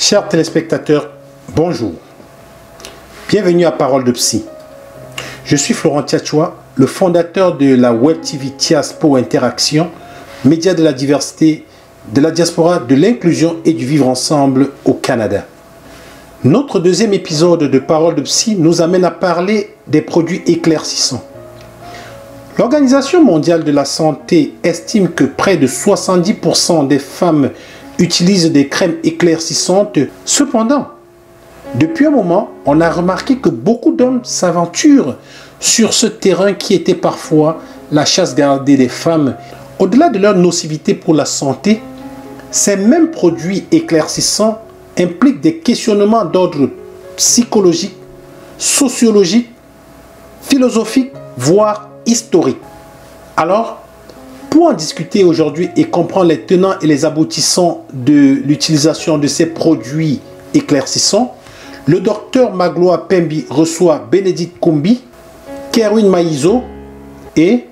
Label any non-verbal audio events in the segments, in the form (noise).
Chers téléspectateurs, bonjour. Bienvenue à Parole de Psy. Je suis Florent Tiachoua, le fondateur de la Web TV Tias pour Interaction, média de la diversité, de la diaspora, de l'inclusion et du vivre ensemble au Canada. Notre deuxième épisode de Parole de Psy nous amène à parler des produits éclaircissants. L'Organisation mondiale de la santé estime que près de 70% des femmes utilisent des crèmes éclaircissantes. Cependant, depuis un moment, on a remarqué que beaucoup d'hommes s'aventurent sur ce terrain qui était parfois la chasse gardée des femmes. Au-delà de leur nocivité pour la santé, ces mêmes produits éclaircissants impliquent des questionnements d'ordre psychologique, sociologique, philosophique, voire historique. Alors, pour en discuter aujourd'hui et comprendre les tenants et les aboutissants de l'utilisation de ces produits éclaircissants, le docteur Magloa Pembi reçoit Bénédicte Kumbi, Kerwin Maïzo et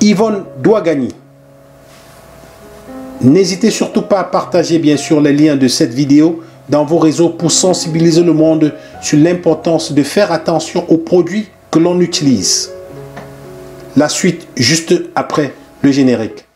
Yvonne Douagani. N'hésitez surtout pas à partager bien sûr les liens de cette vidéo dans vos réseaux pour sensibiliser le monde sur l'importance de faire attention aux produits que l'on utilise. La suite juste après le générique.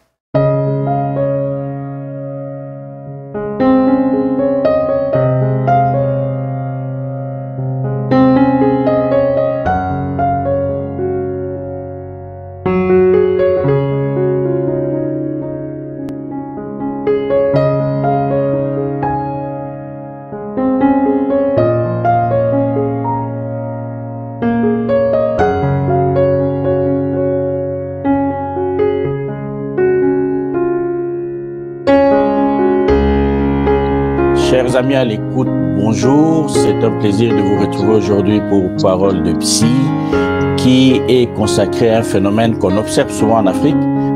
Amis à l'écoute, bonjour. C'est un plaisir de vous retrouver aujourd'hui pour Parole de Psy, qui est consacré à un phénomène qu'on observe souvent en Afrique,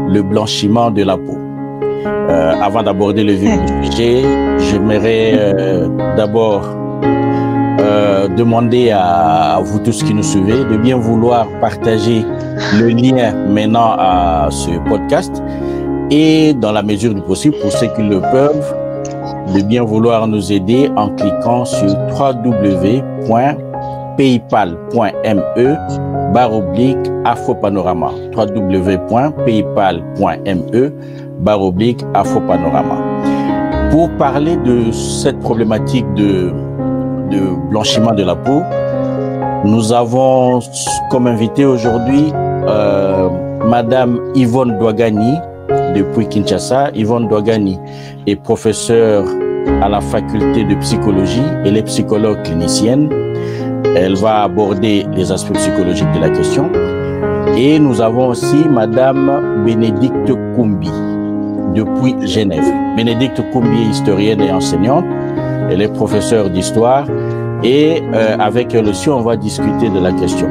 le blanchiment de la peau. Euh, avant d'aborder le vif du (laughs) sujet, j'aimerais euh, d'abord euh, demander à, à vous tous qui nous suivez de bien vouloir partager le lien maintenant à ce podcast et dans la mesure du possible, pour ceux qui le peuvent, de bien vouloir nous aider en cliquant sur www.paypal.me barre oblique Afropanorama. www.paypal.me barre oblique Afropanorama. Pour parler de cette problématique de, de blanchiment de la peau, nous avons comme invité aujourd'hui euh, Madame Yvonne Douagani, depuis Kinshasa. Yvonne Douagani est professeure à la faculté de psychologie. Elle est psychologue clinicienne. Elle va aborder les aspects psychologiques de la question. Et nous avons aussi Madame Bénédicte Koumbi depuis Genève. Bénédicte Koumbi est historienne et enseignante. Elle est professeure d'histoire. Et euh, avec elle aussi, on va discuter de la question.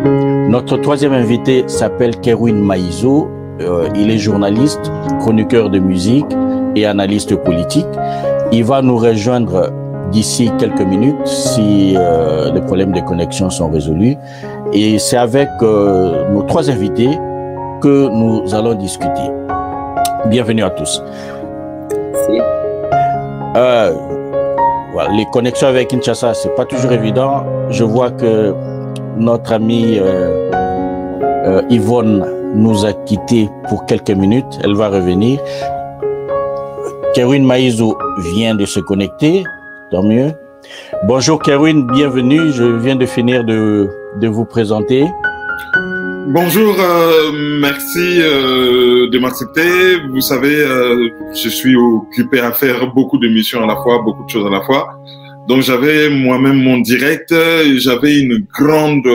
Notre troisième invité s'appelle Kerwin Maïzo. Euh, il est journaliste, chroniqueur de musique et analyste politique. Il va nous rejoindre d'ici quelques minutes si euh, les problèmes de connexion sont résolus. Et c'est avec euh, nos trois invités que nous allons discuter. Bienvenue à tous. Merci. Euh, voilà, les connexions avec Kinshasa, c'est pas toujours évident. Je vois que notre amie Yvonne nous a quittés pour quelques minutes. Elle va revenir. Kerwin Maïzo vient de se connecter. Tant mieux. Bonjour Kerwin, bienvenue. Je viens de finir de, de vous présenter. Bonjour, euh, merci euh, de m'accepter. Vous savez, euh, je suis occupé à faire beaucoup de missions à la fois, beaucoup de choses à la fois. Donc j'avais moi-même mon direct, j'avais une grande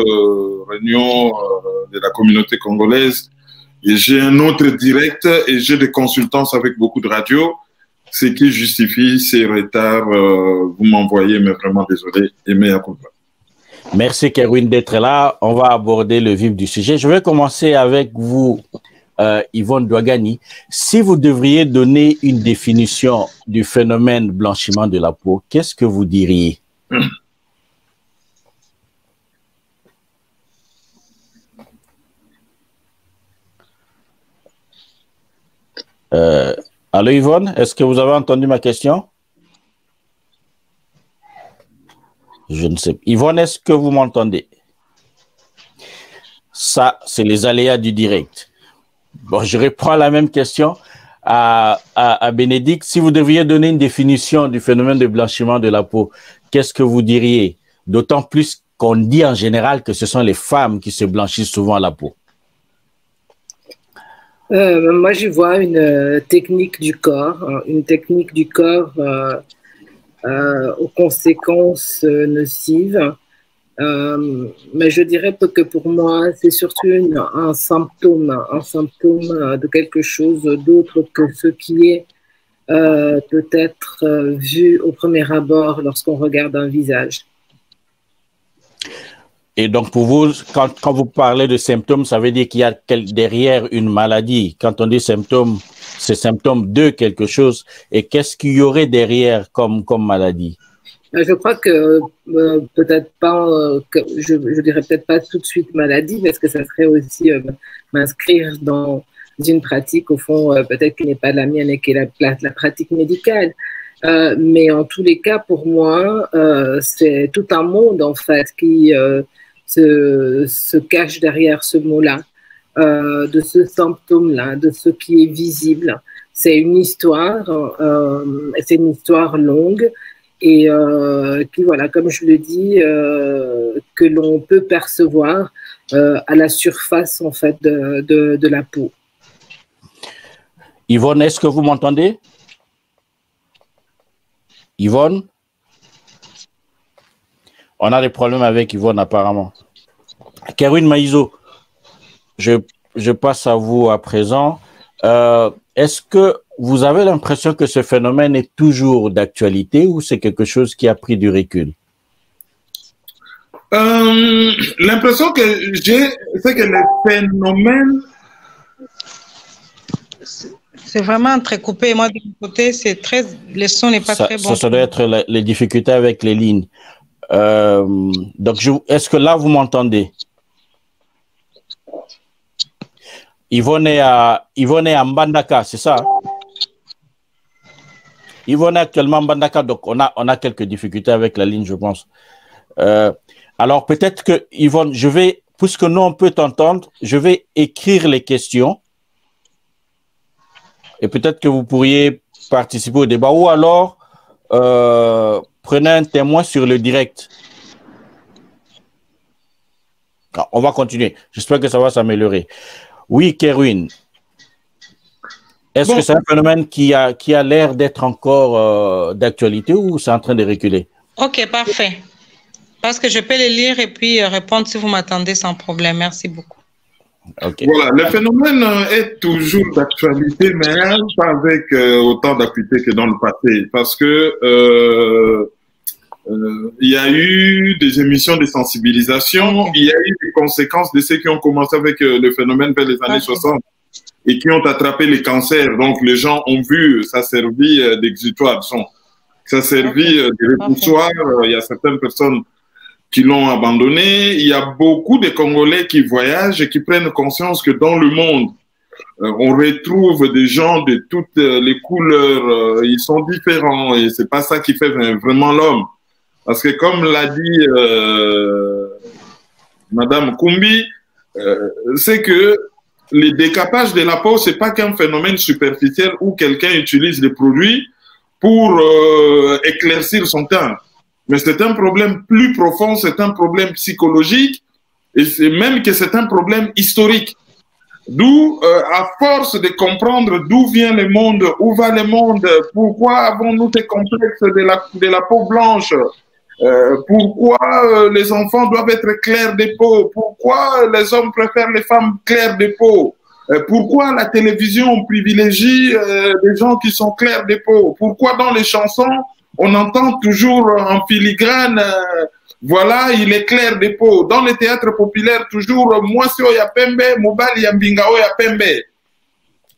réunion de la communauté congolaise et j'ai un autre direct et j'ai des consultances avec beaucoup de radios, ce qui justifie ces retards. vous m'envoyez, mais vraiment désolé, et à Merci Kerwin d'être là. On va aborder le vif du sujet. Je vais commencer avec vous, euh, Yvonne Douagani. Si vous devriez donner une définition du phénomène blanchiment de la peau, qu'est-ce que vous diriez? (clears throat) Euh, Allô Yvonne, est-ce que vous avez entendu ma question? Je ne sais. Yvonne, est-ce que vous m'entendez? Ça, c'est les aléas du direct. Bon, je reprends la même question à, à, Bénédicte. Si vous deviez donner une définition du phénomène de blanchiment de la peau, qu'est-ce que vous diriez? D'autant plus qu'on dit en général que ce sont les femmes qui se blanchissent souvent la peau. Euh, moi, je vois une euh, technique du corps, hein, une technique du corps euh, aux conséquences nocives. Mais je dirais que pour moi, c'est surtout un symptôme, un symptôme de quelque chose d'autre que ce qui est peut-être vu au premier abord lorsqu'on regarde un visage. Et donc, pour vous, quand, vous parlez de symptômes, ça veut dire qu'il y a derrière une maladie. Quand on dit symptômes, c'est symptômes de quelque chose. Et qu'est-ce qu'il y aurait derrière comme, maladie? euh, Je crois que euh, peut-être pas, euh, je, je dirais peut-être pas tout de suite maladie, parce que ça serait aussi m'inscrire dans une pratique, au fond, peut-être qui n'est pas la mienne et qui est la, la, pratique médicale. mais en tous les cas, pour moi, c'est tout un monde en fait qui se, cache derrière ce mot-là, euh, de ce symptôme-là, de ce qui est visible. C'est une histoire, euh, c'est une histoire longue et euh, voilà, comme je le dis, que l'on peut percevoir à la surface en fait de, de, la peau. Yvonne, est-ce que vous m'entendez? Yvonne? On a des problèmes avec Yvonne apparemment. Kerwin Maïzo, je, je, passe à vous à présent. Euh, est-ce que vous avez l'impression que ce phénomène est toujours d'actualité ou c'est quelque chose qui a pris du recul? Euh, L'impression que j'ai, c'est que le phénomène c'est vraiment très coupé. Moi, de mon côté, c'est très, le son n'est pas très bon. Ça, doit être les difficultés avec les lignes. Euh, donc, est-ce que là, vous m'entendez? Yvonne est à, Yvonne est à Mbandaka, c'est ça? Yvonne est actuellement à Mbandaka, donc on a, on a quelques difficultés avec la ligne, je pense. Euh, alors, peut-être que, Yvonne, je vais, puisque nous, on peut t'entendre, je vais écrire les questions. Et peut-être que vous pourriez participer au débat. Ou alors, euh, prenez un témoin sur le direct. Ah, on va continuer. J'espère que ça va s'améliorer. Oui, Kerwin. Est-ce que c'est un phénomène qui a, qui a l'air d'être encore euh, d'actualité ou c'est en train de reculer? Ok, parfait. Parce que je peux les lire et puis euh, répondre si vous m'attendez sans problème. Merci beaucoup. Voilà, le phénomène est toujours d'actualité, mais pas avec euh, autant d'acuité que dans le passé, parce que euh, euh, il y a eu des émissions de sensibilisation, il y a eu des conséquences de ceux qui ont commencé avec le phénomène vers les années 60 et qui ont attrapé les cancers. Donc les gens ont vu, ça servi d'exutoire, ça servi de repoussoir. Il y a certaines personnes qui l'ont abandonné. Il y a beaucoup de Congolais qui voyagent et qui prennent conscience que dans le monde, euh, on retrouve des gens de toutes les couleurs. Euh, ils sont différents et c'est pas ça qui fait vraiment l'homme. Parce que comme l'a dit euh, Madame Kumbi, euh, c'est que les décapages de la peau, c'est pas qu'un phénomène superficiel où quelqu'un utilise des produits pour éclaircir son teint. Mais c'est un problème plus profond, c'est un problème psychologique, et c'est même que c'est un problème historique. D'où, euh, à force de comprendre d'où vient le monde, où va le monde, pourquoi avons-nous des complexes de la peau blanche, euh, pourquoi euh, les enfants doivent être clairs de peau, pourquoi les hommes préfèrent les femmes claires de peau, euh, pourquoi la télévision privilégie les gens qui sont clairs de peau, pourquoi dans les chansons on entend toujours en filigrane, voilà, il est clair des peaux. Dans le théâtre populaire, toujours, moi, c'est Oyapembe, Mobali Yambinga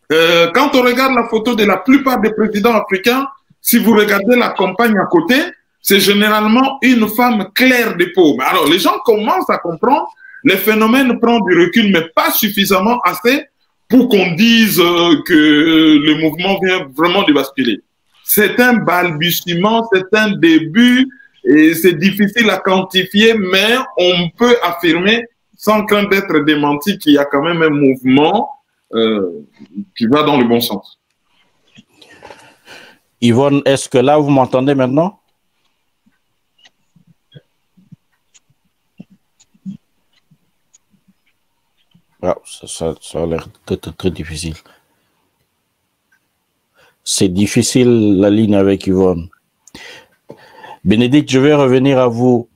quand on regarde la photo de la plupart des présidents africains, si vous regardez la campagne à côté, c'est généralement une femme claire de peau. Alors, les gens commencent à comprendre, le phénomène prend du recul, mais pas suffisamment assez pour qu'on dise euh, que le mouvement vient vraiment de basculer c'est un balbutiement, c'est un début Et c'est difficile à quantifier, mais on peut affirmer, sans crainte d'être démenti, qu'il y a quand même un mouvement euh, qui va dans le bon sens. Yvonne, est-ce que là, vous m'entendez maintenant? Ça, a l'air très, difficile. C'est difficile la ligne avec Yvonne. Bénédicte, je vais revenir à vous.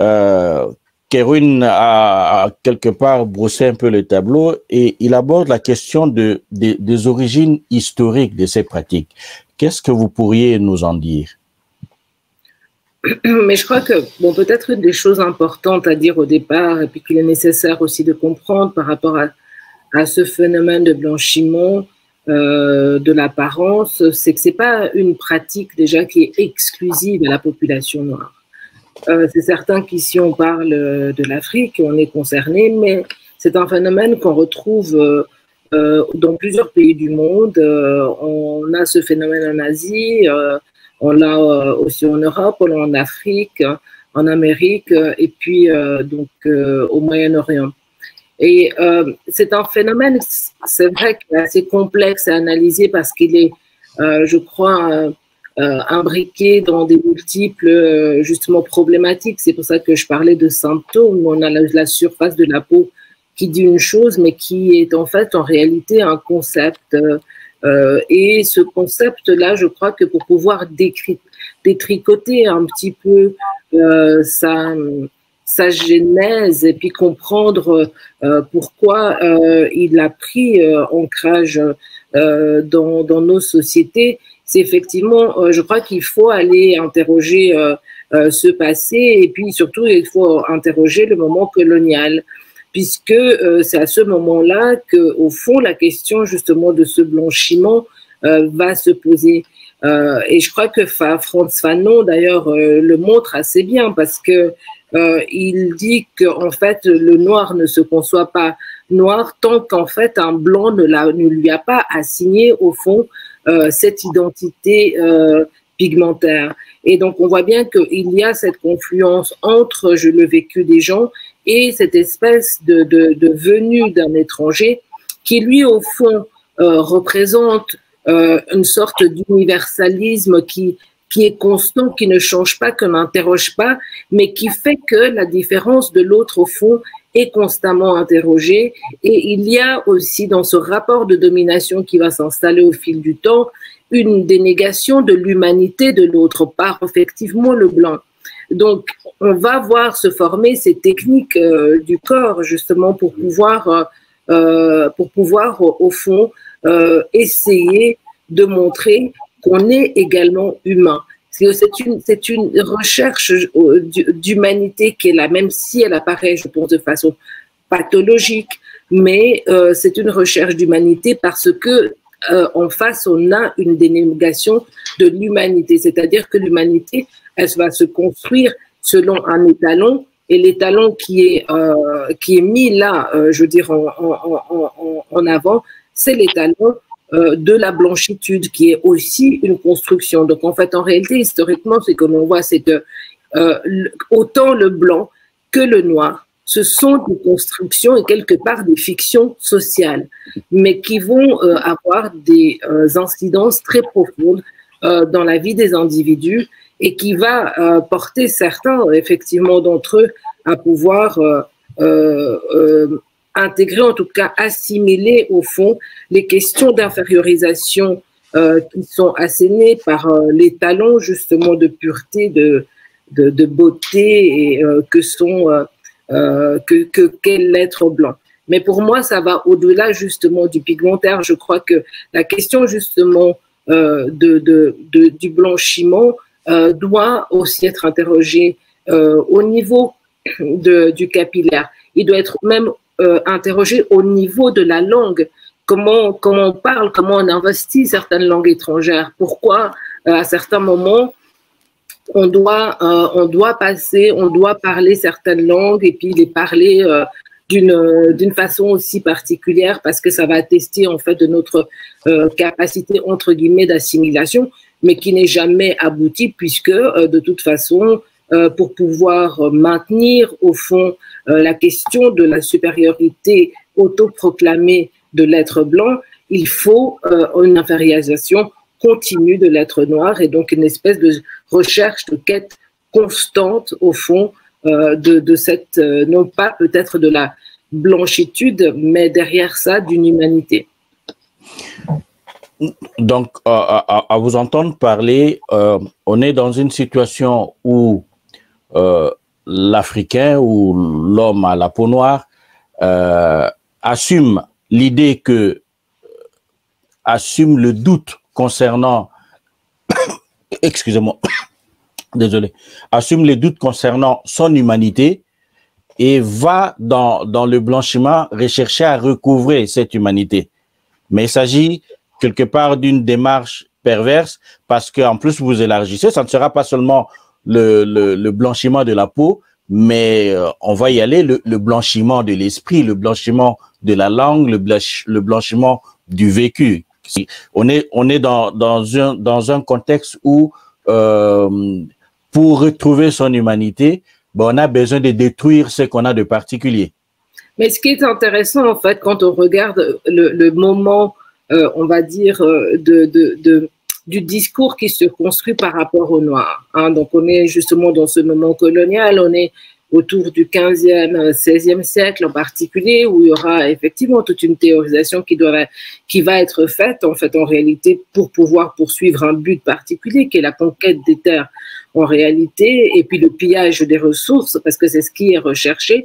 Euh, a, quelque part brossé un peu le tableau et il aborde la question de, des origines historiques de ces pratiques. Qu'est-ce que vous pourriez nous en dire? (clears throat) mais je crois que, bon, peut-être une des choses importantes à dire au départ, et puis qu'il est nécessaire aussi de comprendre par rapport à, ce phénomène de blanchiment euh, de l'apparence, c'est que c'est pas une pratique déjà qui est exclusive à la population noire. Euh, c'est certain qu'ici on parle de l'Afrique, on est concerné, mais c'est un phénomène qu'on retrouve euh, euh, dans plusieurs pays du monde. Euh, on a ce phénomène en Asie, euh, on l'a aussi en Europe, on l'a en Afrique, en Amérique et puis donc au Moyen-Orient. Et c'est un phénomène, c'est vrai, assez complexe à analyser parce qu'il est, je crois, imbriqué dans des multiples justement problématiques. C'est pour ça que je parlais de symptômes. On a la surface de la peau qui dit une chose, mais qui est en fait en réalité un concept. Euh, et ce concept-là, je crois que pour pouvoir détricoter un petit peu euh, sa, genèse et puis comprendre euh, pourquoi il a pris ancrage dans, dans, nos sociétés, c'est effectivement, je crois qu'il faut aller interroger ce passé et puis surtout, il faut interroger le moment colonial puisque euh, c'est à ce moment-là que, au fond, la question justement de ce blanchiment euh, va se poser. Euh, et je crois que Franz Fanon, d'ailleurs, le montre assez bien parce que il dit que en fait le noir ne se conçoit pas noir tant qu'en fait un blanc ne, ne lui a pas assigné au fond cette identité pigmentaire. Et donc on voit bien qu'il y a cette confluence entre je, le vécu des gens et cette espèce de, de, de venue d'un étranger qui, lui, au fond, euh, représente euh, une sorte d'universalisme qui, qui est constant, qui ne change pas, qui n'interroge pas, mais qui fait que la différence de l'autre, au fond, est constamment interrogée. Et il y a aussi dans ce rapport de domination qui va s'installer au fil du temps, une dénégation de l'humanité de l'autre par effectivement le blanc. Donc, on va voir se former ces techniques euh, du corps justement pour pouvoir, euh, euh pour pouvoir au, fond essayer de montrer qu'on est également humain. C'est une, une recherche d'humanité qui est là, même si elle apparaît, je pense, de façon pathologique, mais c'est une recherche d'humanité parce que en face, on a une dénégation de l'humanité, c'est-à-dire que l'humanité elle va se construire selon un étalon et l'étalon qui est euh, qui est mis là, euh, je veux dire en, avant, c'est l'étalon euh, de la blanchitude qui est aussi une construction. Donc en fait, en réalité, historiquement, ce que l'on voit, c'est que autant le blanc que le noir, ce sont des constructions et quelque part des fictions sociales, mais qui vont avoir des incidences très profondes dans la vie des individus et qui va euh, porter certains, effectivement, d'entre eux à pouvoir euh, euh, intégrer, en tout cas assimiler au fond les questions d'infériorisation qui sont assénées par les talents justement de pureté, de, de, beauté et que sont que qu'est l'être blanc. Mais pour moi, ça va au-delà justement du pigmentaire. Je crois que la question justement de, de, de, du blanchiment euh, doit aussi être interrogé euh, au niveau du capillaire. Il doit être même euh, interrogé au niveau de la langue. Comment, comment on parle, comment on investit certaines langues étrangères. Pourquoi, à certains moments, on doit, on doit passer, on doit parler certaines langues et puis les parler d'une d'une façon aussi particulière parce que ça va attester en fait de notre capacité entre guillemets d'assimilation mais qui n'est jamais abouti puisque de toute façon, pour pouvoir maintenir au fond la question de la supériorité autoproclamée de l'être blanc, il faut une infériorisation continue de l'être noir et donc une espèce de recherche, de quête constante au fond euh, de, cette, euh, non pas peut-être de la blanchitude, mais derrière ça d'une humanité. Donc, à, vous entendre parler, euh, on est dans une situation où l'Africain ou l'homme à la peau noire assume l'idée que, assume le doute concernant, (coughs) excusez-moi, (coughs) désolé, assume les doutes concernant son humanité et va dans, dans le blanchiment rechercher à recouvrer cette humanité. Mais il s'agit quelque part d'une démarche perverse parce qu'en plus vous élargissez, ça ne sera pas seulement le, le, blanchiment de la peau, mais euh, on va y aller le, blanchiment de l'esprit, le blanchiment de la langue, le, le blanchiment du vécu. On est, on est dans, dans, un, dans un contexte où euh, pour retrouver son humanité, ben, on a besoin de détruire ce qu'on a de particulier. Mais ce qui est intéressant, en fait, quand on regarde le, moment, on va dire, euh, de, de, du discours qui se construit par rapport au noir. Hein. Donc, on est justement dans ce moment colonial, on est autour du 15e, 16e siècle en particulier, où il y aura effectivement toute une théorisation qui, doit, qui va être faite, en fait, en réalité, pour pouvoir poursuivre un but particulier, qui est la conquête des terres en réalité, et puis le pillage des ressources, parce que c'est ce qui est recherché.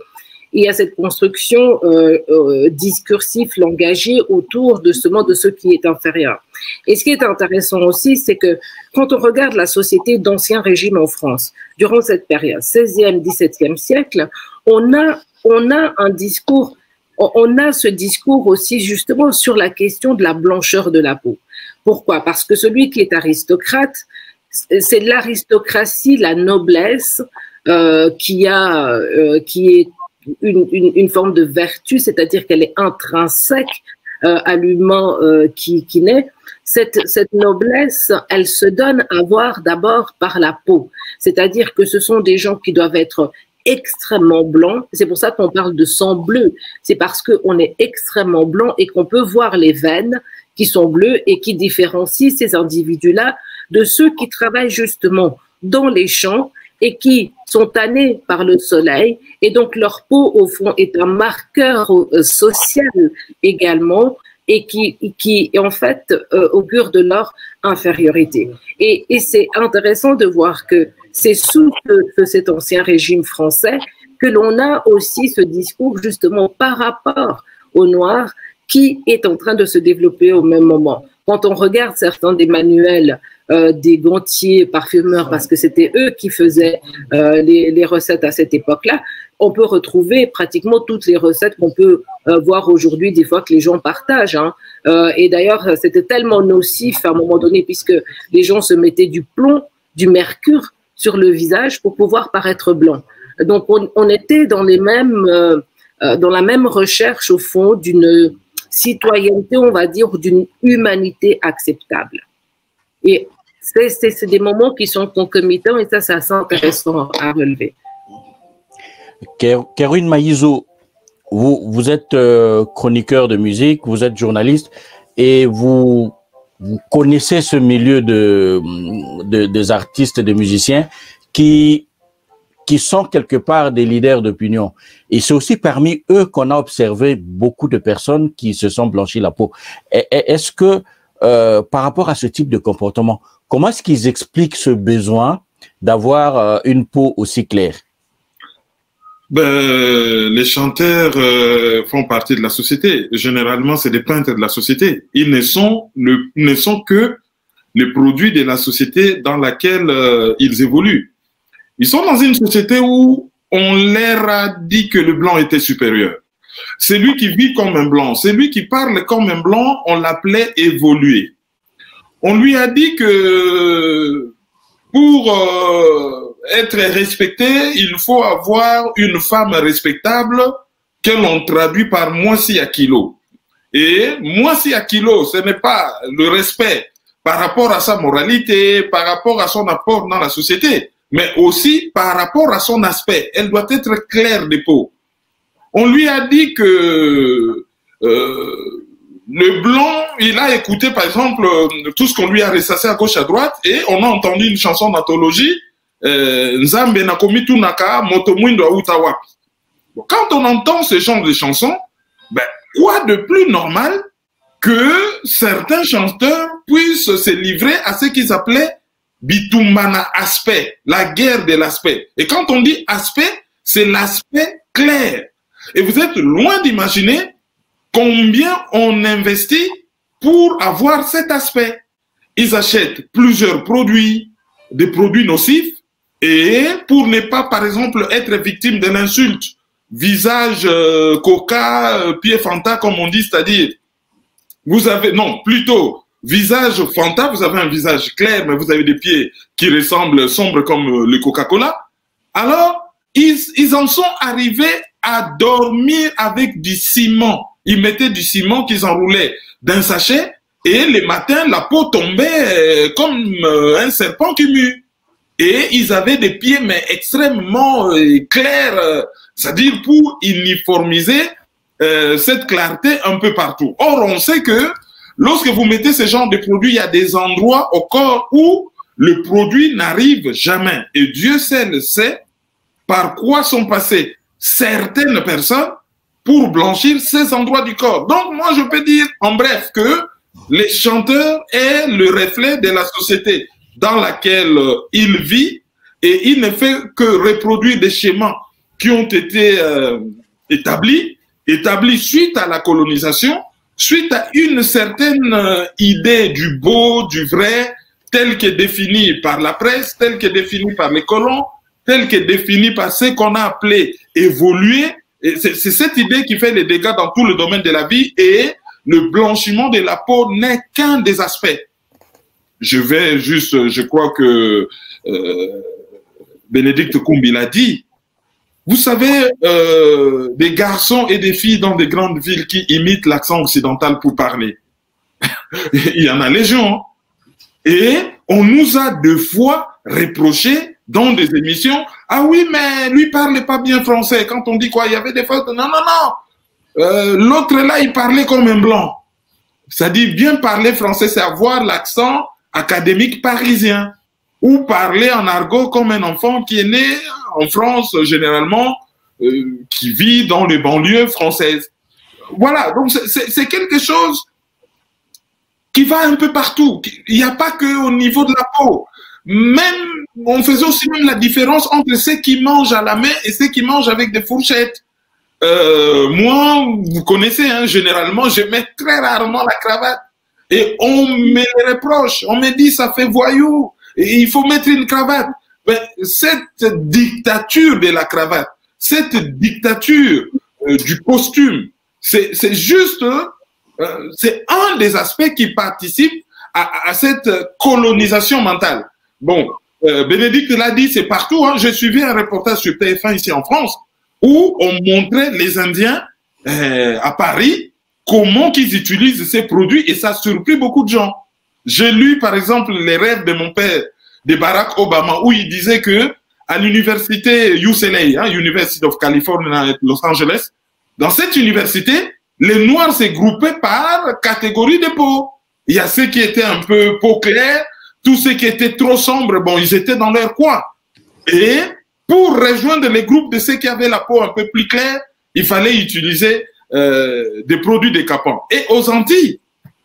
Il y a cette construction euh, euh, discursive, langagée autour de ce qui est inférieur. Et ce qui est intéressant aussi, c'est que quand on regarde la société d'ancien régime en France, durant cette période, 16e, 17e siècle, on a, on a un discours, on a ce discours aussi justement sur la question de la blancheur de la peau. Pourquoi? Parce que celui qui est aristocrate, c'est l'aristocratie, la noblesse euh, qui a, euh, qui est une, une, forme de vertu, c'est-à-dire qu'elle est intrinsèque euh, à l'humain qui, qui naît. Cette, cette noblesse, elle se donne à voir d'abord par la peau, c'est-à-dire que ce sont des gens qui doivent être extrêmement blancs. C'est pour ça qu'on parle de sang bleu. C'est parce qu'on est extrêmement blanc et qu'on peut voir les veines qui sont bleues et qui différencient ces individus-là de ceux qui travaillent justement dans les champs et qui sont tannés par le soleil. Et donc leur peau, au fond, est un marqueur euh, social également et qui, qui en fait, euh, augure de leur infériorité. Et, et c'est intéressant de voir que c'est sous cet ancien régime français que l'on a aussi ce discours justement par rapport aux Noirs qui est en train de se développer au même moment. Quand on regarde certains des manuels euh, des gantiers parfumeurs, parce que c'était eux qui faisaient euh, les, recettes à cette époque-là, on peut retrouver pratiquement toutes les recettes qu'on peut euh, voir aujourd'hui, des fois que les gens partagent. Hein. et d'ailleurs, c'était tellement nocif à un moment donné, puisque les gens se mettaient du plomb, du mercure sur le visage pour pouvoir paraître blanc. Donc, on, était dans les mêmes, dans la même recherche au fond d'une citoyenneté, on va dire, d'une humanité acceptable. Et c'est des moments qui sont concomitants et ça, c'est assez intéressant à relever. Caroline Maïzo, vous, vous êtes euh, chroniqueur de musique, vous êtes journaliste et vous, vous connaissez ce milieu de, des artistes et des musiciens qui qui sont quelque part des leaders d'opinion. Et c'est aussi parmi eux qu'on a observé beaucoup de personnes qui se sont blanchies la peau. Est-ce que, euh, par rapport à ce type de comportement, comment est-ce qu'ils expliquent ce besoin d'avoir euh, une peau aussi claire? Ben, les chanteurs euh, font partie de la société. Généralement, c'est des peintres de la société. Ils ne sont, le, ne sont que les produits de la société dans laquelle ils évoluent. Ils sont dans une société où on leur a dit que le blanc était supérieur. C'est lui qui vit comme un blanc, c'est lui qui parle comme un blanc, on l'appelait évoluer. On lui a dit que pour euh, être respecté, il faut avoir une femme respectable que l'on traduit par moisi à kilo. Et moisi à kilo, ce n'est pas le respect par rapport à sa moralité, par rapport à son apport dans la société, mais aussi par rapport à son aspect. Elle doit être claire des peaux. On lui a dit que euh, le blanc, il a écouté par exemple tout ce qu'on lui a ressassé à gauche à droite et on a entendu une chanson d'anthologie euh, Nzambe nakomi tunaka moto mwindo wapi. Quand on entend ce genre de chansons, ben, quoi de plus normal que certains chanteurs puissent se livrer à ce qu'ils appelaient bitumana aspect, la guerre de l'aspect. Et quand on dit aspect, c'est l'aspect clair. Et vous êtes loin d'imaginer combien on investit pour avoir cet aspect. Ils achètent plusieurs produits, des produits nocifs, et pour ne pas, par exemple, être victime de l'insulte, visage euh, coca, euh, pied fanta, comme on dit, c'est-à-dire, vous avez, non, plutôt, visage fanta, vous avez un visage clair, mais vous avez des pieds qui ressemblent sombres comme euh, le Coca-Cola. Alors, ils, ils en sont arrivés à dormir avec du ciment. Ils mettaient du ciment qu'ils enroulaient d'un sachet et les matins, la peau tombait comme un serpent qui mue. Et ils avaient des pieds mais extrêmement clairs c'est-à-dire pour uniformiser euh, cette clarté un peu partout. Or, on sait que lorsque vous mettez ce genre de produit, il y a des endroits au corps où le produit n'arrive jamais. Et Dieu seul sait par quoi sont passées certaines personnes pour blanchir ces endroits du corps. Donc, moi, je peux dire en bref que les chanteurs est le reflet de la société dans laquelle il vit et il ne fait que reproduire des schémas qui ont été euh, établis, établis suite à la colonisation, suite à une certaine euh, idée du beau, du vrai, tel que défini par la presse, tel que défini par les colons, tel que défini par ce qu'on a appelé évoluer. C'est cette idée qui fait les dégâts dans tout le domaine de la vie et le blanchiment de la peau n'est qu'un des aspects. Je vais juste, je crois que euh, Bénédicte Kumbi l'a dit, vous savez, euh, des garçons et des filles dans des grandes villes qui imitent l'accent occidental pour parler. (laughs) Il y en a légion. Hein. Et on nous a deux fois reproché dans des émissions, ah oui, mais lui parlait pas bien français. Quand on dit quoi, il y avait des fautes. Non, non, non. Euh, L'autre là, il parlait comme un blanc. Ça dit bien parler français, c'est avoir l'accent académique parisien ou parler en argot comme un enfant qui est né en France généralement, euh, qui vit dans les banlieues françaises. Voilà, donc c'est quelque chose qui va un peu partout. Il n'y a pas que au niveau de la peau. Même, on faisait aussi même la différence entre ceux qui mangent à la main et ceux qui mangent avec des fourchettes. Euh, moi, vous connaissez, hein, généralement, je mets très rarement la cravate. Et on me reproche, on me dit ça fait voyou, il faut mettre une cravate. Mais cette dictature de la cravate, cette dictature euh, du costume, c'est juste, euh, c'est un des aspects qui participe à, à cette colonisation mentale. Bon, euh, Bénédicte l'a dit, c'est partout. Hein. J'ai suivi un reportage sur TF1 ici en France où on montrait les Indiens euh, à Paris comment qu'ils utilisent ces produits et ça a surpris beaucoup de gens. J'ai lu, par exemple, les rêves de mon père, de Barack Obama, où il disait que à l'université UCLA, hein, University of California Los Angeles, dans cette université, les Noirs s'est groupés par catégorie de peau. Il y a ceux qui étaient un peu peau claire, tous ceux qui étaient trop sombres, bon, ils étaient dans leur coin. Et pour rejoindre les groupes de ceux qui avaient la peau un peu plus claire, il fallait utiliser euh, des produits décapants. Et aux Antilles,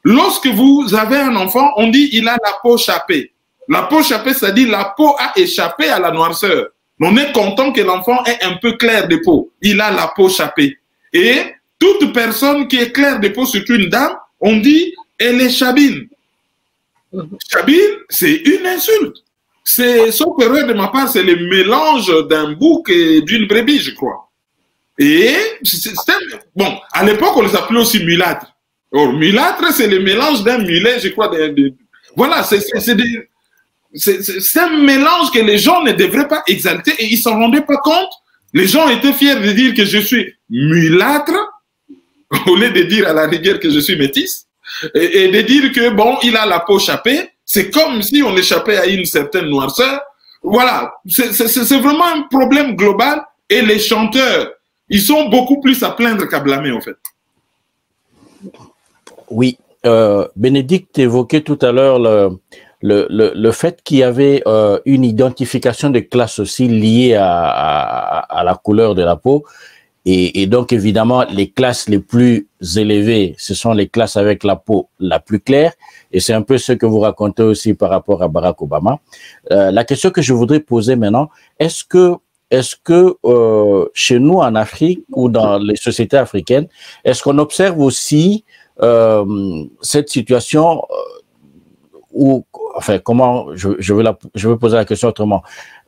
Lorsque vous avez un enfant, on dit il a la peau chapée. La peau chapée, dit la peau a échappé à la noirceur. On est content que l'enfant est un peu clair de peau. Il a la peau chapée. Et toute personne qui est claire de peau, surtout une dame, on dit elle est chabine. Chabine, c'est une insulte. C'est, sauf erreur de ma part, c'est le mélange d'un bouc et d'une brebis, je crois. Et, bon, à l'époque, on les appelait aussi mulâtres. Or, mulâtre, c'est le mélange d'un mulet, je crois. De, voilà, c'est un mélange que les gens ne devraient pas exalter et ils s'en rendaient pas compte. Les gens étaient fiers de dire que je suis mulâtre au lieu de dire à la rigueur que je suis métisse. Et, de dire que, bon, il a la peau chapée, c'est comme si on échappait à une certaine noirceur. Voilà, c'est vraiment un problème global et les chanteurs, ils sont beaucoup plus à plaindre qu'à blâmer en fait. Oui, euh, Bénédicte évoquait tout à l'heure le, le, le, le, fait qu'il y avait euh, une identification de classe aussi liée à, à, la couleur de la peau. Et, et, donc, évidemment, les classes les plus élevées, ce sont les classes avec la peau la plus claire. Et c'est un peu ce que vous racontez aussi par rapport à Barack Obama. Euh, la question que je voudrais poser maintenant, est-ce que est-ce que euh, chez nous en Afrique ou dans les sociétés africaines, est-ce qu'on observe aussi euh, cette situation euh, où, enfin, comment, je, je, veux la, je veux poser la question autrement.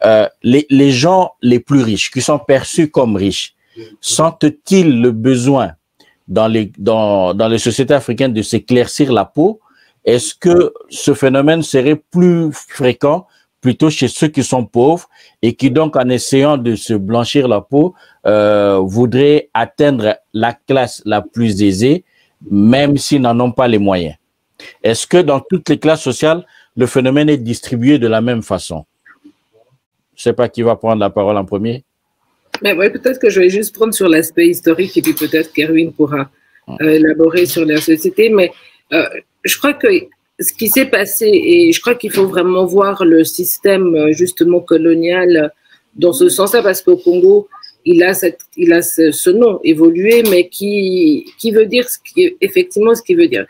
Euh, les, les gens les plus riches, qui sont perçus comme riches, sentent-ils le besoin dans les, sociétés africaines de s'éclaircir la peau? Est-ce que ce phénomène serait plus fréquent plutôt chez ceux qui sont pauvres et qui donc en essayant de se blanchir la peau euh, voudraient atteindre la classe la plus aisée même s'ils n'en ont pas les moyens? Est-ce que dans toutes les classes sociales, le phénomène est distribué de la même façon? Je ne sais pas qui va prendre la parole en premier. Mais oui, peut-être que je vais juste prendre sur l'aspect historique et puis peut-être qu'Erwin pourra euh, élaborer sur la société. Mais euh, je crois que ce qui s'est passé, et je crois qu'il faut vraiment voir le système euh, justement colonial dans ce sens-là, parce qu'au Congo, il a, cette, il a ce, ce, nom évolué, mais qui, qui veut dire ce qui, effectivement ce qu'il veut dire.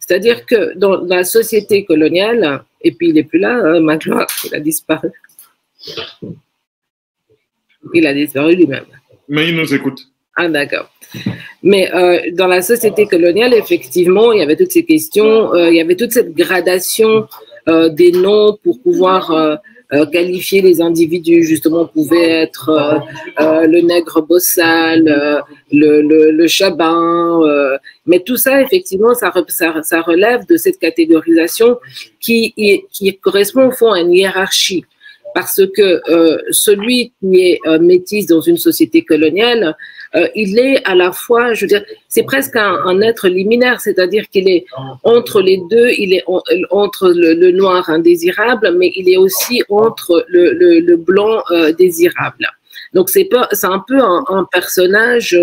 C'est-à-dire que dans, la société coloniale, et puis il n'est plus là, hein, maintenant, il a disparu. Il a disparu lui-même. Mais il nous écoute. Ah, d'accord. Mais euh, dans la société coloniale, effectivement, il y avait toutes ces questions, euh, il y avait toute cette gradation euh, des noms pour pouvoir qualifier les individus. Justement, pouvait être le nègre bossal, le, le, le chabin, mais tout ça, effectivement, ça, ça, ça, relève de cette catégorisation qui, qui correspond au fond à une hiérarchie parce que euh, celui qui est euh, métis dans une société coloniale, euh, il est à la fois, je veux dire, c'est presque un, être liminaire, c'est-à-dire qu'il est entre les deux, il est en, entre le, noir indésirable, mais il est aussi entre le, le, le blanc euh, désirable. Donc c'est c'est un peu un, un personnage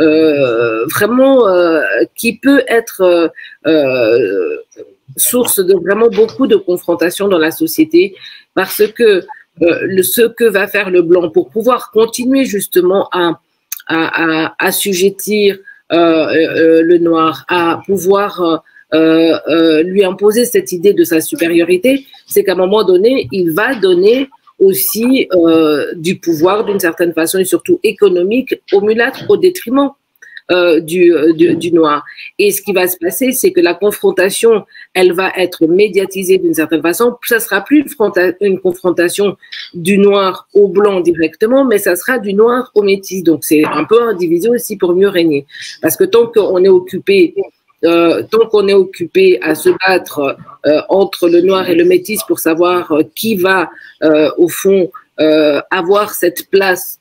euh, vraiment qui peut être source de vraiment beaucoup de confrontations dans la société parce que euh, ce que va faire le blanc pour pouvoir continuer justement à, assujettir euh, euh, le noir, à pouvoir lui imposer cette idée de sa supériorité, c'est qu'à un moment donné, il va donner aussi du pouvoir d'une certaine façon et surtout économique au mulâtre au détriment euh, du, du, du, noir. Et ce qui va se passer, c'est que la confrontation, elle va être médiatisée d'une certaine façon. Ça sera plus une, confrontation du noir au blanc directement, mais ça sera du noir au métis. Donc c'est un peu une division aussi pour mieux régner. Parce que tant qu'on est occupé euh, tant qu'on est occupé à se battre euh, entre le noir et le métis pour savoir euh, qui va, euh, au fond, euh, avoir cette place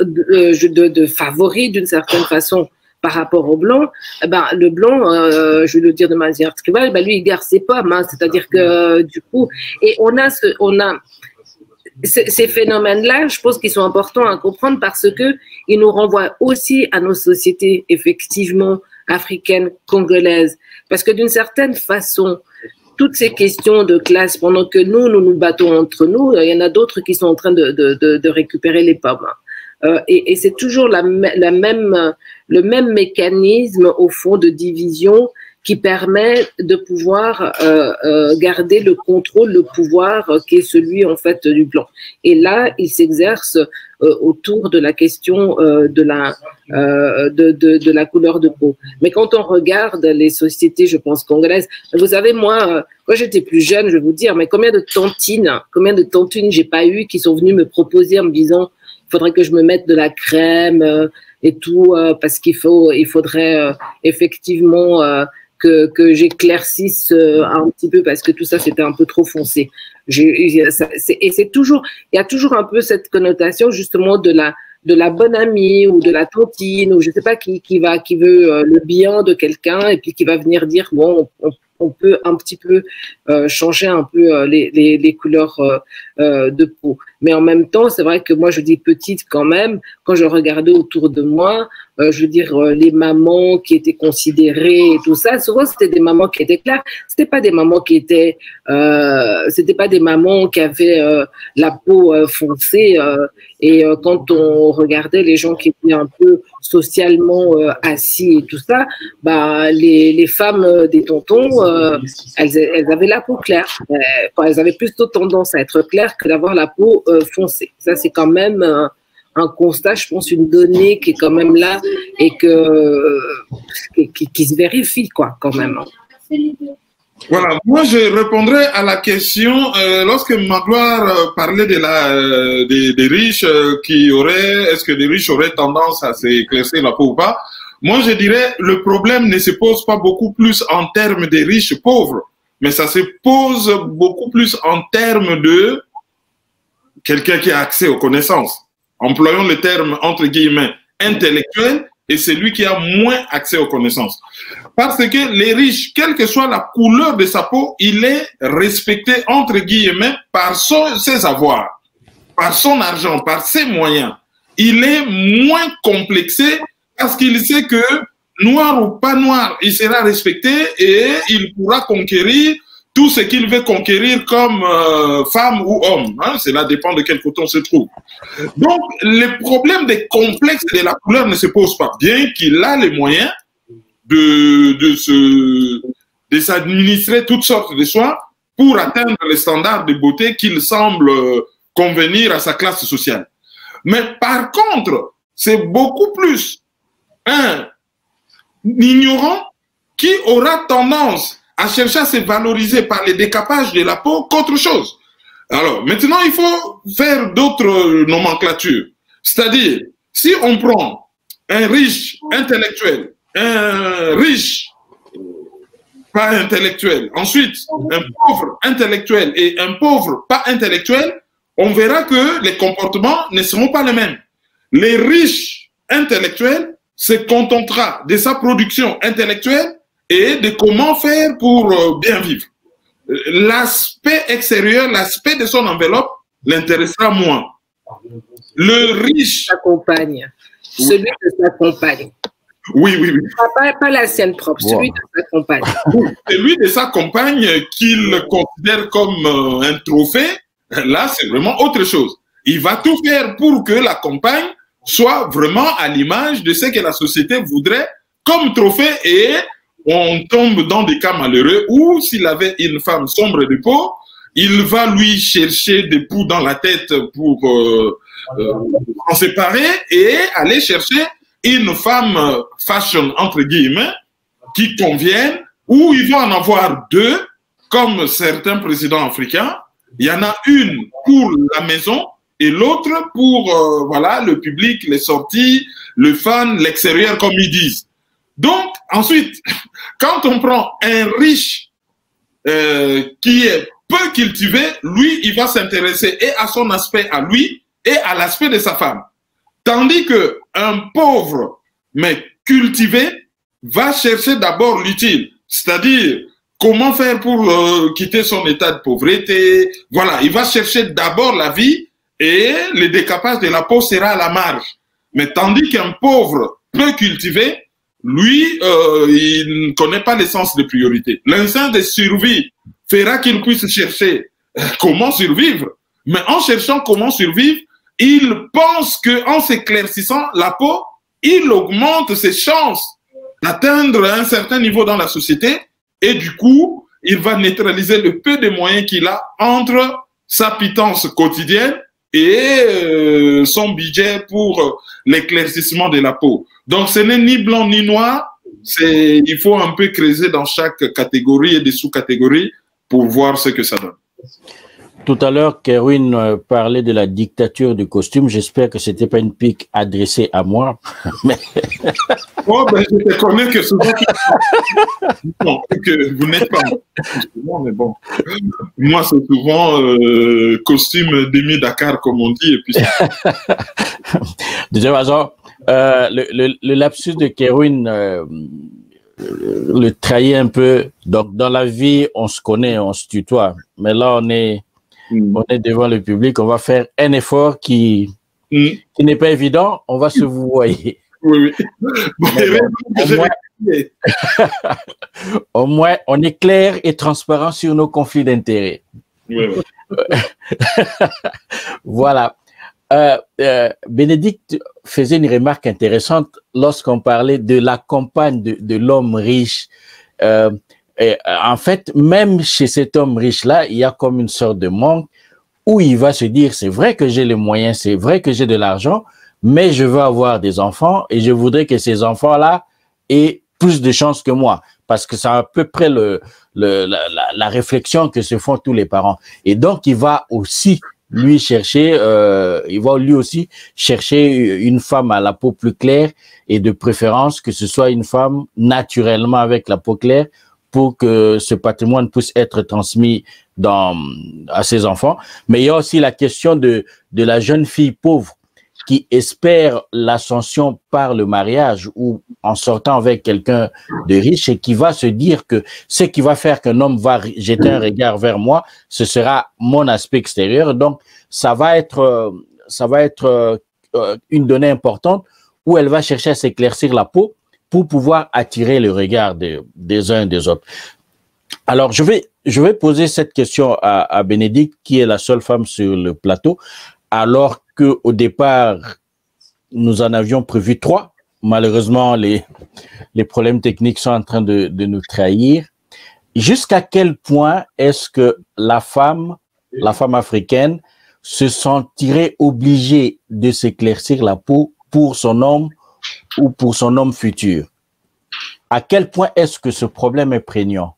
de, de, de favori d'une certaine façon par rapport au blanc, eh ben, le blanc, euh, je vais le dire de manière tribale, ben, lui, il garde ses pommes. Hein, C'est-à-dire que, du coup, et on a, ce, on a ces phénomènes-là, je pense qu'ils sont importants à comprendre parce que ils nous renvoient aussi à nos sociétés, effectivement, africaines, congolaises. Parce que d'une certaine façon, toutes ces questions de classe, pendant que nous, nous nous battons entre nous, il y en a d'autres qui sont en train de, de, de, de récupérer les pommes. Euh, et, et c'est toujours la, même, le même mécanisme au fond de division qui permet de pouvoir euh, euh, garder le contrôle, le pouvoir euh, qui est celui en fait du blanc. Et là, il s'exerce euh, autour de la question de la de, de, de, la couleur de peau. Mais quand on regarde les sociétés, je pense congolaises, vous savez moi, quand j'étais plus jeune, je vais vous dire, mais combien de tantines, combien de tantines j'ai pas eu qui sont venues me proposer en me disant faudrait que je me mette de la crème euh, et tout euh, parce qu'il faut, il faudrait euh, effectivement que, que j'éclaircisse un petit peu parce que tout ça c'était un peu trop foncé. et c'est toujours, il y a toujours un peu cette connotation justement de la de la bonne amie ou de la tantine ou je sais pas qui, qui va qui veut le bien de quelqu'un et puis qui va venir dire bon on, peut un petit peu changer un peu les, les, couleurs euh, de peau. Mais en même temps, c'est vrai que moi, je dis petite quand même, quand je regardais autour de moi, je veux dire, les mamans qui étaient considérées et tout ça, souvent c'était des mamans qui étaient claires. C'était pas des mamans qui étaient, c'était pas des mamans qui avaient la peau foncée. et quand on regardait les gens qui étaient un peu socialement assis et tout ça, bah les, les femmes des tontons, elles, elles, avaient la peau claire. elles avaient plutôt tendance à être claires que d'avoir la peau foncée. Ça, c'est quand même un constat, je pense, une donnée qui est quand même là et que, qui, qui se vérifie, quoi, quand même. Voilà, moi je répondrai à la question euh, lorsque Magloire euh, parlait de la, euh, des, riches euh, qui auraient, est-ce que les riches auraient tendance à s'éclaircir la peau ou pas Moi je dirais le problème ne se pose pas beaucoup plus en termes des riches pauvres, mais ça se pose beaucoup plus en termes de quelqu'un qui a accès aux connaissances. Employons le terme entre guillemets intellectuel et c'est lui qui a moins accès aux connaissances. Parce que les riches, quelle que soit la couleur de sa peau, il est respecté entre guillemets par son, ses avoirs, par son argent, par ses moyens. Il est moins complexé parce qu'il sait que noir ou pas noir, il sera respecté et il pourra conquérir tout ce qu'il veut conquérir comme euh, femme ou homme. Hein, cela dépend de quel côté on se trouve. Donc, le problème des complexes de la couleur ne se pose pas. Bien qu'il a les moyens de, de, se, de s'administrer toutes sortes de soins pour atteindre les standards de beauté qu'il semble convenir à sa classe sociale. Mais par contre, c'est beaucoup plus un ignorant qui aura tendance à chercher à se valoriser par les décapages de la peau qu'autre chose. Alors, maintenant, il faut faire d'autres nomenclatures. C'est-à-dire, si on prend un riche intellectuel, un riche pas intellectuel, ensuite un pauvre intellectuel et un pauvre pas intellectuel, on verra que les comportements ne seront pas les mêmes. Les riches intellectuels se contentera de sa production intellectuelle et de comment faire pour euh, bien vivre. L'aspect extérieur, l'aspect de son enveloppe l'intéressera moins. Le riche. Sa compagne. Celui de sa compagne. Oui, oui, oui. Pas, pas la sienne propre, celui de sa compagne. celui de sa compagne qu'il considère comme euh, un trophée, là, c'est vraiment autre chose. Il va tout faire pour que la compagne soit vraiment à l'image de ce que la société voudrait comme trophée et on tombe dans des cas malheureux où s'il avait une femme sombre de peau, il va lui chercher des poux dans la tête pour euh, euh, en séparer et aller chercher une femme fashion entre guillemets qui convienne ou il va en avoir deux comme certains présidents africains. Il y en a une pour la maison et l'autre pour euh, voilà le public, les sorties, le fan, l'extérieur comme ils disent. Donc, ensuite, quand on prend un riche euh, qui est peu cultivé, lui, il va s'intéresser et à son aspect à lui et à l'aspect de sa femme. Tandis que un pauvre, mais cultivé, va chercher d'abord l'utile, c'est-à-dire comment faire pour euh, quitter son état de pauvreté? Voilà, il va chercher d'abord la vie et le décapage de la peau sera à la marge. Mais tandis qu'un pauvre peu cultivé lui, euh, il ne connaît pas l'essence de priorité. L'instinct de survie fera qu'il puisse chercher euh, comment survivre. Mais en cherchant comment survivre, il pense que en s'éclaircissant la peau, il augmente ses chances d'atteindre un certain niveau dans la société et du coup, il va neutraliser le peu de moyens qu'il a entre sa pitance quotidienne et euh, son budget pour l'éclaircissement de la peau. Donc, ce n'est ni blanc ni noir. C'est, il faut un peu creuser dans chaque catégorie et des sous-catégories pour voir ce que ça donne. Tout à l'heure, Kerwin euh, parlait de la dictature du costume. J'espère que c'était pas une pique adressée à moi. (laughs) Mais... oh, ben, je te connais que souvent que vous n'êtes pas mais bon. Moi, c'est souvent euh, costume demi-Dakar, comme on dit. Et puis De toute façon, euh, le, le, lapsus de Kerwin euh, le trahit un peu. Donc, dans la vie, on se connaît, on se tutoie. Mais là, on est, mm. on est devant le public. On va faire un effort qui, mm. qui n'est pas évident. On va se vouvoyer. Oui, oui. (laughs) (laughs) au, moins, on est clair et transparent sur nos conflits d'intérêts. Oui, oui. (laughs) voilà. Euh, euh, Bénédicte faisait une remarque intéressante lorsqu'on parlait de la campagne de, l'homme riche. Euh, et, en fait, même chez cet homme riche-là, il y a comme une sorte de manque où il va se dire, c'est vrai que j'ai les moyens, c'est vrai que j'ai de l'argent, mais je veux avoir des enfants et je voudrais que ces enfants-là aient plus de chances que moi, parce que c'est à peu près le, la, la, réflexion que se font tous les parents. Et donc, il va aussi lui chercher, euh, il va lui aussi chercher une femme à la peau plus claire et de préférence que ce soit une femme naturellement avec la peau claire pour que ce patrimoine puisse être transmis dans, à ses enfants. Mais il y a aussi la question de, de la jeune fille pauvre qui espère l'ascension par le mariage ou en sortant avec quelqu'un de riche et qui va se dire que ce qui va faire qu'un homme va jeter un regard vers moi, ce sera mon aspect extérieur. Donc, ça va être, euh, ça va être euh, une donnée importante où elle va chercher à s'éclaircir la peau pour pouvoir attirer le regard des uns et des autres. Alors, je vais, je vais poser cette question à, à Bénédicte, qui est la seule femme sur le plateau, alors que au départ, nous en avions prévu trois. Malheureusement, les, les problèmes techniques sont en train de, de nous trahir. Jusqu'à quel point est-ce que la femme, la femme africaine, se sentirait obligée de s'éclaircir la peau pour son homme ou pour son homme futur? À quel point est-ce que ce problème est prégnant?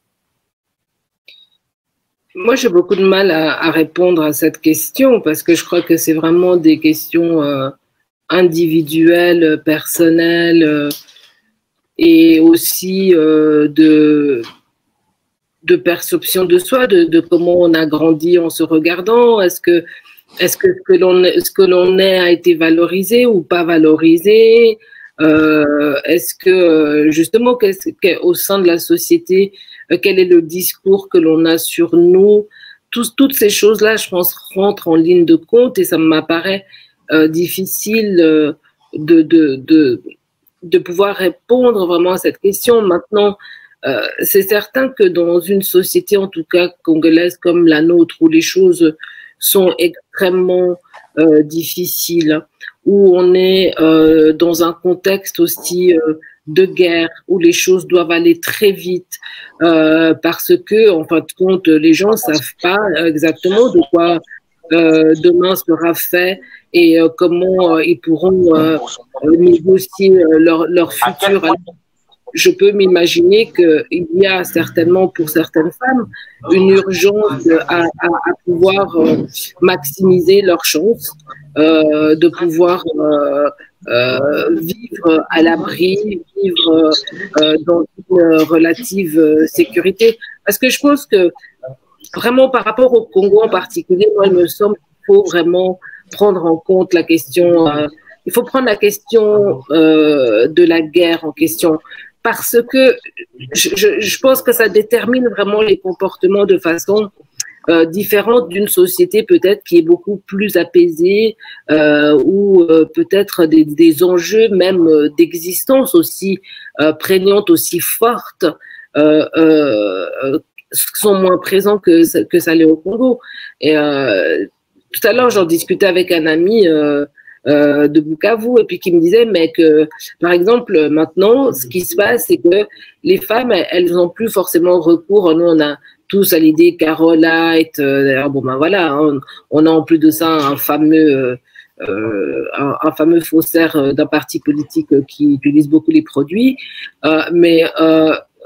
Moi, j'ai beaucoup de mal à, répondre à cette question parce que je crois que c'est vraiment des questions euh, individuelles, personnelles euh, et aussi euh, de, de perception de soi, de, comment on a grandi en se regardant. Est-ce que, est-ce que ce que l'on est a été valorisé ou pas valorisé? Est-ce que justement, au sein de la société, euh, quel est le discours que l'on a sur nous? toutes ces choses-là, je pense, rentrent en ligne de compte et ça m'apparaît euh, difficile euh, de, de, de, de, pouvoir répondre vraiment à cette question. Maintenant, c'est certain que dans une société, en tout cas congolaise comme la nôtre, où les choses sont extrêmement difficiles, où on est dans un contexte aussi de guerre où les choses doivent aller très vite euh, parce que en fin de compte les gens savent pas exactement de quoi euh, demain sera fait et euh, comment ils pourront négocier leur, leur futur. je peux m'imaginer qu'il y a certainement pour certaines femmes une urgence à, pouvoir maximiser leurs chances, de pouvoir euh, vivre à l'abri, vivre euh, dans une relative euh, sécurité. Parce que je pense que vraiment par rapport au Congo en particulier, moi, il me semble qu'il faut vraiment prendre en compte la question, il faut prendre la question de la guerre en question parce que je, je, pense que ça détermine vraiment les comportements de façon euh, différente d'une société peut-être qui est beaucoup plus apaisée euh, ou euh, peut-être des, des, enjeux même euh, d'existence aussi euh, prégnantes, aussi fortes, sont moins présents que, que ça l'est au Congo. Et tout à l'heure, j'en discutais avec un ami. De Bukavu et puis qui me disait mais que par exemple maintenant ce qui se passe c'est que les femmes elles n'ont plus forcément recours nous on a tous à l'idée Carolite. Euh, bon, ben voilà, on, a en plus de ça un fameux, euh, un, fameux faussaire d'un parti politique qui utilise beaucoup les produits. Euh, mais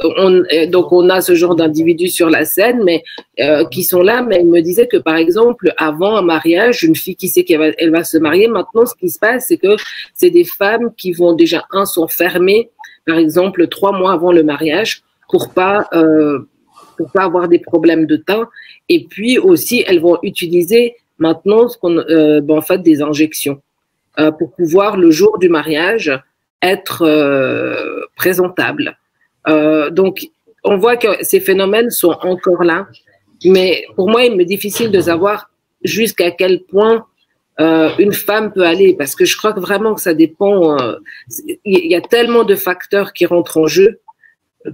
on, donc on a ce genre d'individus sur la scène, mais qui sont là. Mais il me disait que par exemple, avant un mariage, une fille qui sait qu'elle elle va se marier, maintenant ce qui se passe, c'est que c'est des femmes qui vont déjà un sont fermées, par exemple trois mois avant le mariage, pour pas pour pas avoir des problèmes de teint. Et puis aussi, elles vont utiliser maintenant euh, ben, en fait, des injections. pour pouvoir le jour du mariage être présentable. donc, on voit que ces phénomènes sont encore là, mais pour moi, il m'est difficile de savoir jusqu'à quel point euh, une femme peut aller, parce que je crois vraiment que ça dépend. Euh, il y a tellement de facteurs qui rentrent en jeu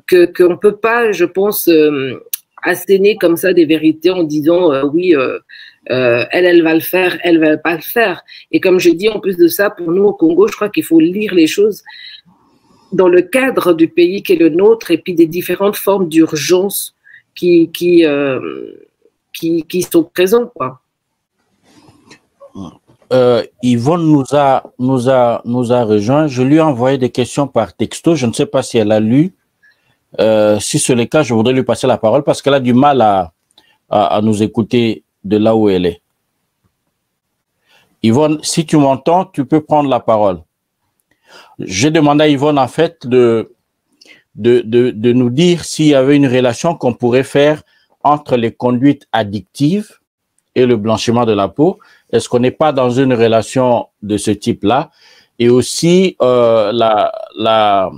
que qu'on ne peut pas, je pense, euh, asséner comme ça des vérités en disant euh, oui, elle, elle va le faire, elle va pas le faire. Et comme je dis, en plus de ça, pour nous au Congo, je crois qu'il faut lire les choses dans le cadre du pays qui est le nôtre et puis des différentes formes d'urgence qui qui, qui sont présentes, euh, Yvonne nous a, nous, a, nous a rejoint. Je lui ai envoyé des questions par texto. Je ne sais pas si elle a lu. Euh, si c'est le cas, je voudrais lui passer la parole parce qu'elle a du mal à, à, nous écouter de là où elle est. Yvonne, si tu m'entends, tu peux prendre la parole. J'ai demandé à Yvonne, en fait, de, de, de, nous dire s'il y avait une relation qu'on pourrait faire entre les conduites addictives et le blanchiment de la peau. Est-ce qu'on n'est pas dans une relation de ce type-là? Et aussi euh, la, la,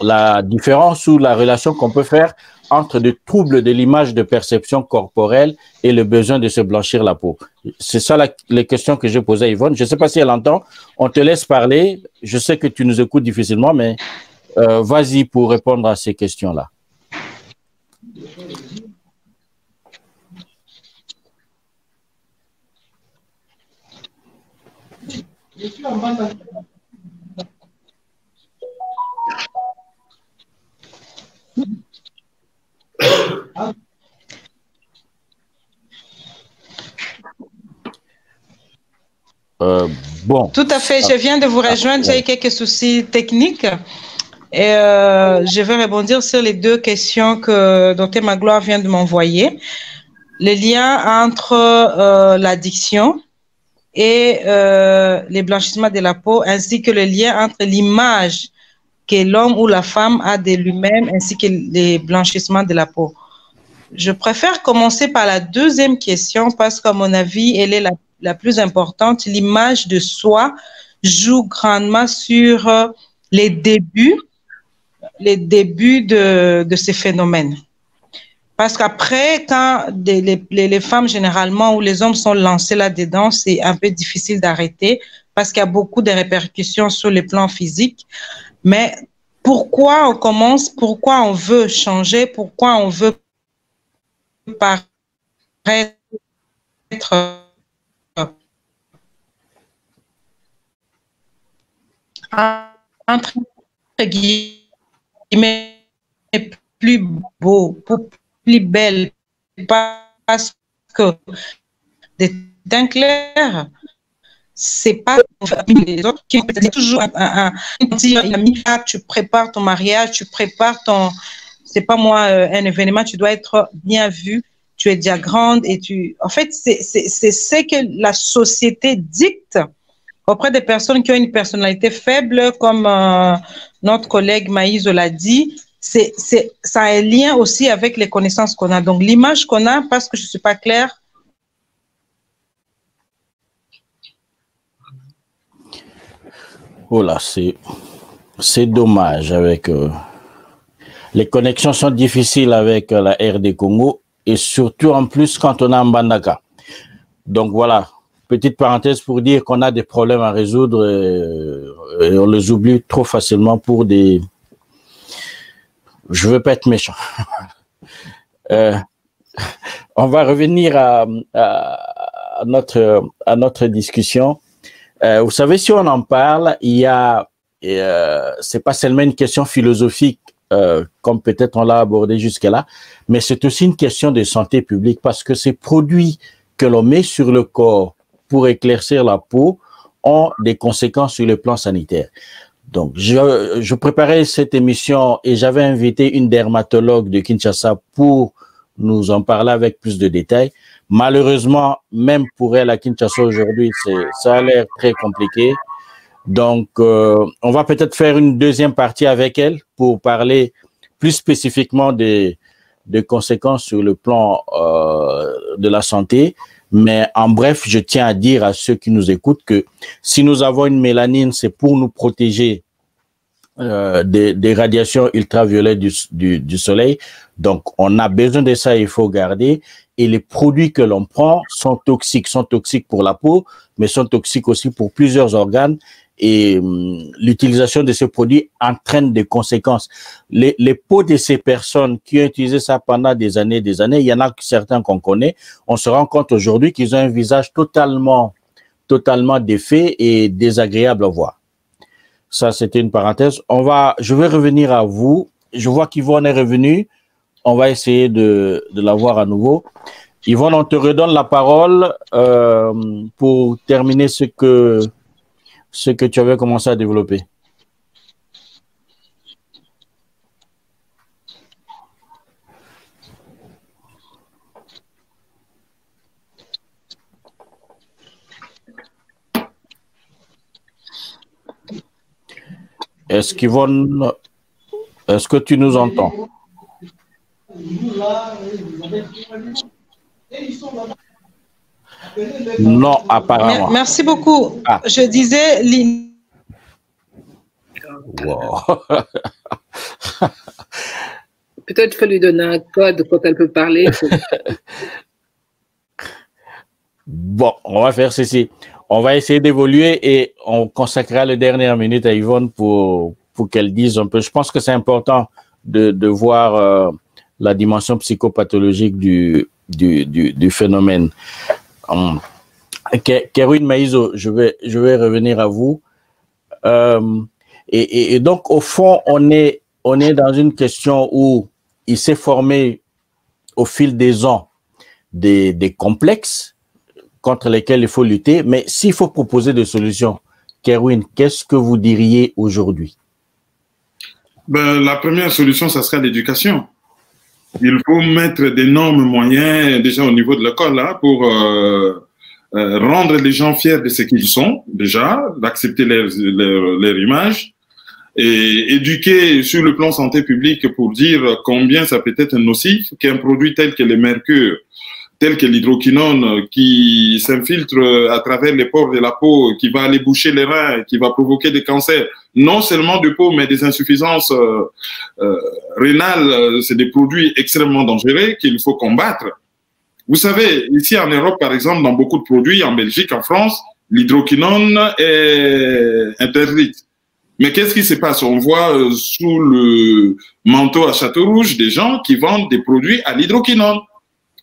la différence ou la relation qu'on peut faire entre des troubles de l'image de perception corporelle et le besoin de se blanchir la peau. C'est ça les questions que j'ai posées à Yvonne. Je ne sais pas si elle entend. On te laisse parler. Je sais que tu nous écoutes difficilement, mais euh, vas-y pour répondre à ces questions-là. Euh, bon. Tout à fait. Je viens de vous rejoindre. J'ai quelques soucis techniques. Et euh, je vais rebondir sur les deux questions que Dr Magloire vient de m'envoyer. Le lien entre euh, l'addiction et les blanchissements de la peau, ainsi que le lien entre l'image que l'homme ou la femme a de lui-même, ainsi que les blanchissements de la peau. Je préfère commencer par la deuxième question parce qu'à mon avis, elle est la, la plus importante. L'image de soi joue grandement sur euh, les débuts, les débuts de, de ces phénomènes. Parce qu'après, quand les, les, femmes généralement ou les hommes sont lancés là-dedans, c'est un peu difficile d'arrêter parce qu'il y a beaucoup de répercussions sur le plan physique. Mais pourquoi on commence, pourquoi on veut changer, pourquoi on veut paraître entre guillemets plus beau, plus belle parce que d'un clair, c'est pas les autres qui c'est toujours un, un, un, tu prépares ton mariage, tu prépares ton, c'est pas moi, euh, un événement, tu dois être bien vu, tu es déjà grande et tu, en fait, c'est ce que la société dicte auprès des personnes qui ont une personnalité faible, comme euh, notre collègue Maïs l'a dit, c'est, ça a un lien aussi avec les connaissances qu'on a. Donc, l'image qu'on a, parce que je ne suis pas claire. Voilà, c'est, c'est dommage avec. Euh, les connexions sont difficiles avec euh, la RD Congo et surtout en plus quand on a un Mbandaka. Donc voilà, petite parenthèse pour dire qu'on a des problèmes à résoudre et, on les oublie trop facilement pour des, je veux pas être méchant. (laughs) euh, on va revenir à, notre à notre discussion. Euh, vous savez, si on en parle, il y a euh, c'est pas seulement une question philosophique euh, comme peut-être on l'a abordé jusque-là, mais c'est aussi une question de santé publique parce que ces produits que l'on met sur le corps pour éclaircir la peau ont des conséquences sur le plan sanitaire. Donc, je, je, préparais cette émission et j'avais invité une dermatologue de Kinshasa pour nous en parler avec plus de détails. Malheureusement, même pour elle à Kinshasa aujourd'hui, ça a l'air très compliqué. Donc, euh, on va peut-être faire une deuxième partie avec elle pour parler plus spécifiquement des, de conséquences sur le plan euh, de la santé. Mais en bref, je tiens à dire à ceux qui nous écoutent que si nous avons une mélanine, c'est pour nous protéger euh, des, radiations ultraviolettes du, soleil. Donc, on a besoin de ça, il faut garder. Et les produits que l'on prend sont toxiques, sont toxiques pour la peau, mais sont toxiques aussi pour plusieurs organes et hum, l'utilisation de ces produits entraîne des conséquences. Les, peaux de ces personnes qui ont utilisé ça pendant des années, des années, il y en a certains qu'on connaît, on se rend compte aujourd'hui qu'ils ont un visage totalement, totalement défait et désagréable à voir. Ça, c'était une parenthèse. On va, je vais revenir à vous. Je vois qu'Yvonne est revenu. On va essayer de, la voir à nouveau. Yvonne, on te redonne la parole euh, pour terminer ce que ce que tu avais commencé à développer Est-ce qu'Yvonne, est-ce que tu nous entends? Non, apparemment. Merci beaucoup. Ah. Je disais. (laughs) Peut-être qu'il faut lui donner un code quand elle peut parler. bon, on va faire ceci. On va essayer d'évoluer et on consacrera les dernières minutes à Yvonne pour, pour qu'elle dise un peu. Je pense que c'est important de, de voir euh, la dimension psychopathologique du, du, du, phénomène. Um, Maïzo, je vais, je vais revenir à vous. Euh, et, et, donc, au fond, on est, on est dans une question où il s'est formé au fil des ans des, des complexes contre lesquels il faut lutter. Mais s'il faut proposer des solutions, Kerwin, qu'est-ce que vous diriez aujourd'hui? Ben, La première solution, ça serait l'éducation. Il faut mettre d'énormes moyens déjà au niveau de l'école hein, pour euh, euh, rendre les gens fiers de ce qu'ils sont déjà, d'accepter leur, image et éduquer sur le plan santé publique pour dire combien ça peut être nocif qu'un produit tel que le mercure tel que l'hydroquinone qui s'infiltre à travers les pores de la peau, qui va aller boucher les reins, qui va provoquer des cancers, non seulement de peau, mais des insuffisances euh, euh, rénales, c'est des produits extrêmement dangereux qu'il faut combattre. Vous savez, ici en Europe, par exemple, dans beaucoup de produits, en Belgique, en France, l'hydroquinone est interdite. Mais qu'est-ce qui se passe? On voit euh, sous le manteau à Château Rouge des gens qui vendent des produits à l'hydroquinone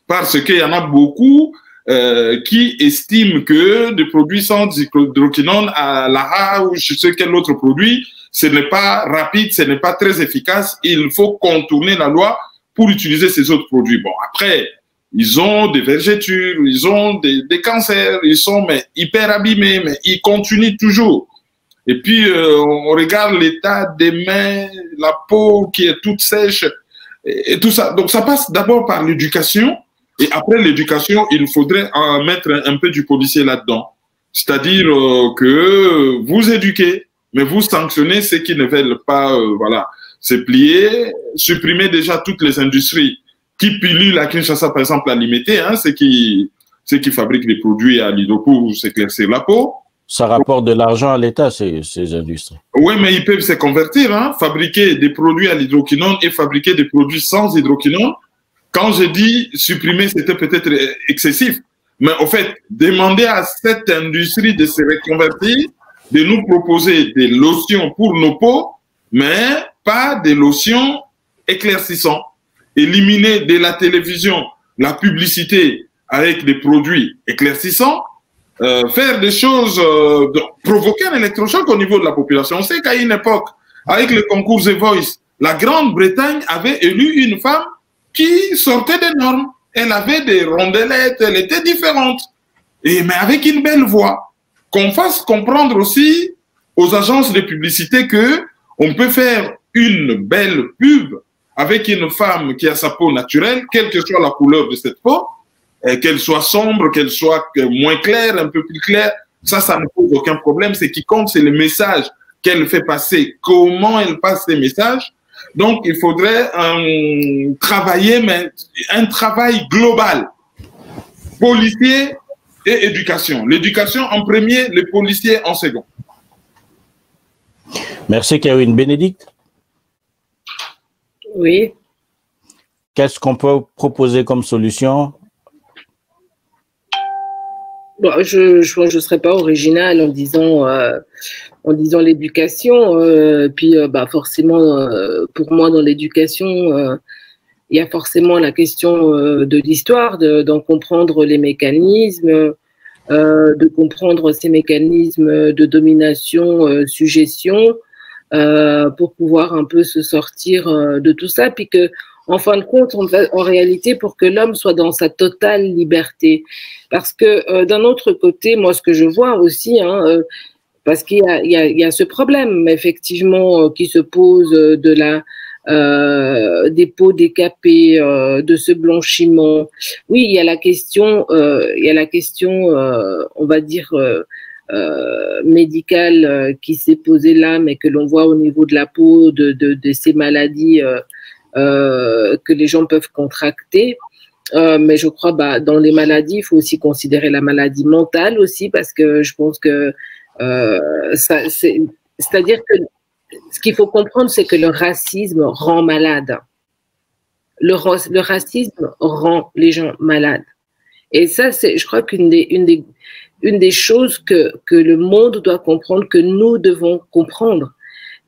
parce qu'il y en a beaucoup euh, qui estiment que des produits sans hydroquinone à l'AHA ou je sais quel autre produit, ce n'est pas rapide, ce n'est pas très efficace. Il faut contourner la loi pour utiliser ces autres produits. Bon, après, ils ont des vergetures, ils ont des, des cancers, ils sont mais, hyper abîmés, mais ils continuent toujours. Et puis, euh, on regarde l'état des mains, la peau qui est toute sèche et, et tout ça. Donc, ça passe d'abord par l'éducation et après l'éducation, il faudrait mettre un, peu du policier là-dedans. C'est-à-dire euh, que vous éduquez, mais vous sanctionnez ceux qui ne veulent pas euh, voilà, se plier, supprimer déjà toutes les industries qui pilulent à Kinshasa, par exemple, à limiter, hein, ceux, qui, ceux qui fabriquent des produits à l'ido pour s'éclaircir la peau. Ça rapporte de l'argent à l'État, ces, ces, industries. Oui, mais ils peuvent se convertir, hein, fabriquer des produits à l'hydroquinone et fabriquer des produits sans hydroquinone quand je dis supprimer, c'était peut-être excessif. Mais au fait, demander à cette industrie de se reconvertir, de nous proposer des lotions pour nos peaux, mais pas des lotions éclaircissantes. Éliminer de la télévision la publicité avec des produits éclaircissants, euh, faire des choses, euh, provoquer un électrochoc au niveau de la population. On sait qu'à une époque, avec le concours The Voice, la Grande-Bretagne avait élu une femme qui sortait des normes. Elle avait des rondelettes, elle était différente. Et, mais avec une belle voix. Qu'on fasse comprendre aussi aux agences de publicité que on peut faire une belle pub avec une femme qui a sa peau naturelle, quelle que soit la couleur de cette peau, qu'elle soit sombre, qu'elle soit moins claire, un peu plus claire, ça, ça ne pose aucun problème. Ce qui compte, c'est le message qu'elle fait passer, comment elle passe ces messages, Donc, il faudrait euh, travailler, mais un travail global. Policiers et éducation. L'éducation en premier, les policiers en second. Merci, Kevin. Bénédicte? Oui. Qu'est-ce qu'on peut proposer comme solution? Je je ne serais pas original en disant euh, en disant l'éducation. Euh, puis euh, bah forcément pour moi dans l'éducation il y a forcément la question de l'histoire, d'en comprendre les mécanismes, de comprendre ces mécanismes de domination, suggestion, pour pouvoir un peu se sortir de tout ça, puis que en fin de compte, en, en réalité, pour que l'homme soit dans sa totale liberté. Parce que euh, d'un autre côté, moi, ce que je vois aussi, hein, euh, parce qu'il y y, y a ce problème, effectivement, euh, qui se pose de la euh, des peaux décapées, de ce blanchiment. Oui, il y a la question, il y a la question, on va dire. médicale qui s'est posée là, mais que l'on voit au niveau de la peau, de, de, de ces maladies euh, que les gens peuvent contracter. Euh, mais je crois bah, dans les maladies, il faut aussi considérer la maladie mentale aussi parce que je pense que euh, c'est-à-dire que ce qu'il faut comprendre, c'est que le racisme rend malade. Le, racisme rend les gens malades. Et ça, c'est, je crois qu'une des, choses que, le monde doit comprendre, que nous devons comprendre,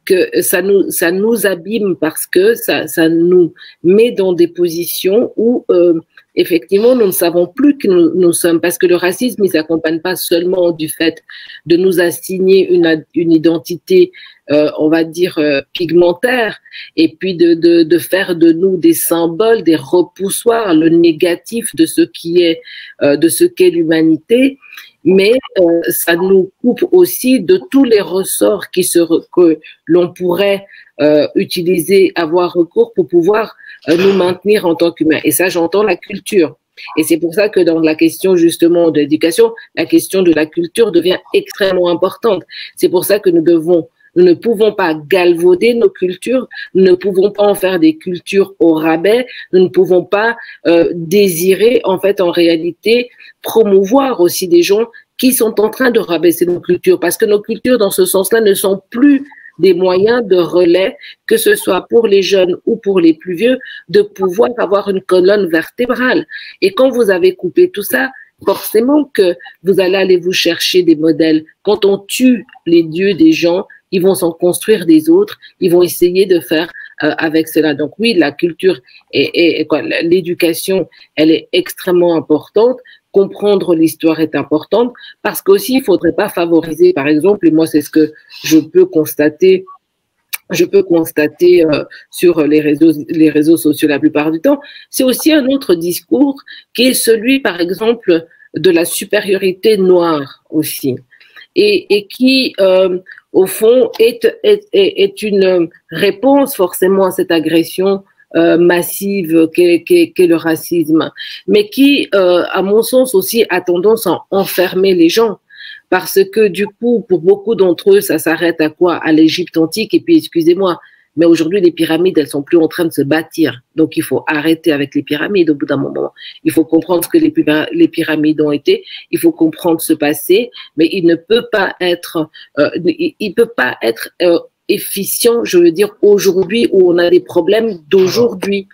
que ça nous, ça abîme parce que ça, ça nous met dans des positions où euh, effectivement nous ne savons plus que nous, nous sommes, parce que le racisme ne s'accompagne pas seulement du fait de nous assigner une, une identité, euh, on va dire, euh, pigmentaire, et puis de, de, de, faire de nous des symboles, des repoussoirs, le négatif de ce qui est, euh, de ce qu'est l'humanité, mais euh, ça nous coupe aussi de tous les ressorts qui se, que l'on pourrait euh, utiliser, avoir recours pour pouvoir nous maintenir en tant qu'humains. Et ça, j'entends la culture. Et c'est pour ça que dans la question justement de l'éducation, la question de la culture devient extrêmement importante. C'est pour ça que nous devons nous ne pouvons pas galvauder nos cultures, nous ne pouvons pas en faire des cultures au rabais, nous ne pouvons pas euh, désirer, en fait, en réalité, promouvoir aussi des gens qui sont en train de rabaisser nos cultures, parce que nos cultures, dans ce sens-là, ne sont plus des moyens de relais, que ce soit pour les jeunes ou pour les plus vieux, de pouvoir avoir une colonne vertébrale. Et quand vous avez coupé tout ça, forcément que vous allez aller vous chercher des modèles. Quand on tue les dieux des gens, ils vont s'en construire des autres, ils vont essayer de faire euh, avec cela. Donc oui, la culture et, et, l'éducation, elle est extrêmement importante. Comprendre l'histoire est importante parce qu'aussi il faudrait pas favoriser, par exemple, et moi c'est ce que je peux constater je peux constater euh, sur les réseaux, les réseaux sociaux la plupart du temps, c'est aussi un autre discours qui est celui, par exemple, de la supériorité noire aussi, et, et qui euh, au fond, est, est, est, une réponse forcément à cette agression euh, massive qu'est le racisme, mais qui, euh, à mon sens aussi, a tendance à enfermer les gens. Parce que du coup, pour beaucoup d'entre eux, ça s'arrête à quoi? À l'Égypte antique. Et puis, excusez-moi, mais aujourd'hui, les pyramides, elles sont plus en train de se bâtir. Donc, il faut arrêter avec les pyramides au bout d'un moment. Il faut comprendre ce que les, pyramides ont été. Il faut comprendre ce passé. Mais il ne peut pas être, euh, il, peut pas être euh, efficient, je veux dire, aujourd'hui où on a des problèmes d'aujourd'hui.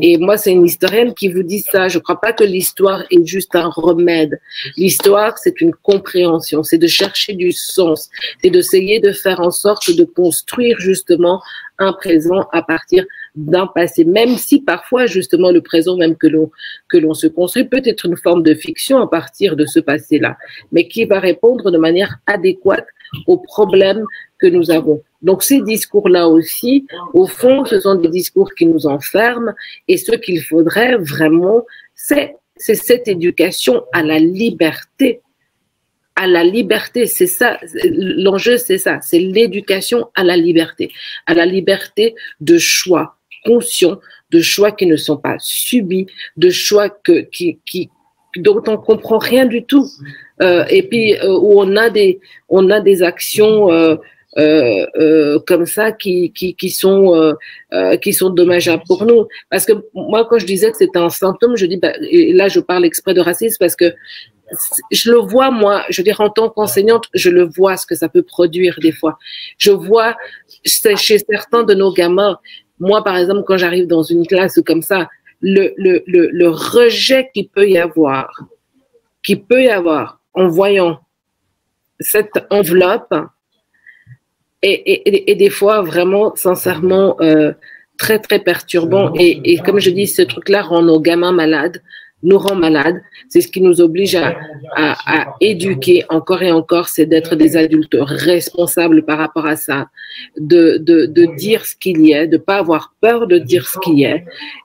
Et moi, c'est une historienne qui vous dit ça. Je ne crois pas que l'histoire est juste un remède. L'histoire, c'est une compréhension, c'est de chercher du sens, c'est d'essayer de faire en sorte de construire justement un présent à partir d'un passé, même si parfois justement le présent même que l'on que l'on se construit peut être une forme de fiction à partir de ce passé-là, mais qui va répondre de manière adéquate aux problèmes que nous avons. Donc ces discours-là aussi, au fond, ce sont des discours qui nous enferment et ce qu'il faudrait vraiment, c'est cette éducation à la liberté. À la liberté, c'est ça, l'enjeu c'est ça, c'est l'éducation à la liberté, à la liberté de choix conscient, de choix qui ne sont pas subis, de choix que, dont on comprend rien du tout, euh, et puis euh, où on a des, actions euh, comme ça qui, qui, qui sont, euh, euh, qui sont dommageables pour nous. Parce que moi, quand je disais que c'était un symptôme, je dis, bah, et là, je parle exprès de racisme parce que je le vois, moi, je veux dire, en tant qu'enseignante, je le vois ce que ça peut produire des fois. Je vois chez certains de nos gamins, moi, par exemple, quand j'arrive dans une classe comme ça, le, le, le, le rejet qu'il peut y avoir, qu'il peut y avoir en voyant cette enveloppe, et, et, des fois vraiment sincèrement euh, très très perturbant. Et, et, comme je dis ce truc là rend nos gamins malades nous rend malades. C'est ce qui nous oblige à, à, à éduquer encore et encore c'est d'être des adultes responsables par rapport à ça. De, de, de dire ce qu'il y a de pas avoir peur de dire ce qu'il y a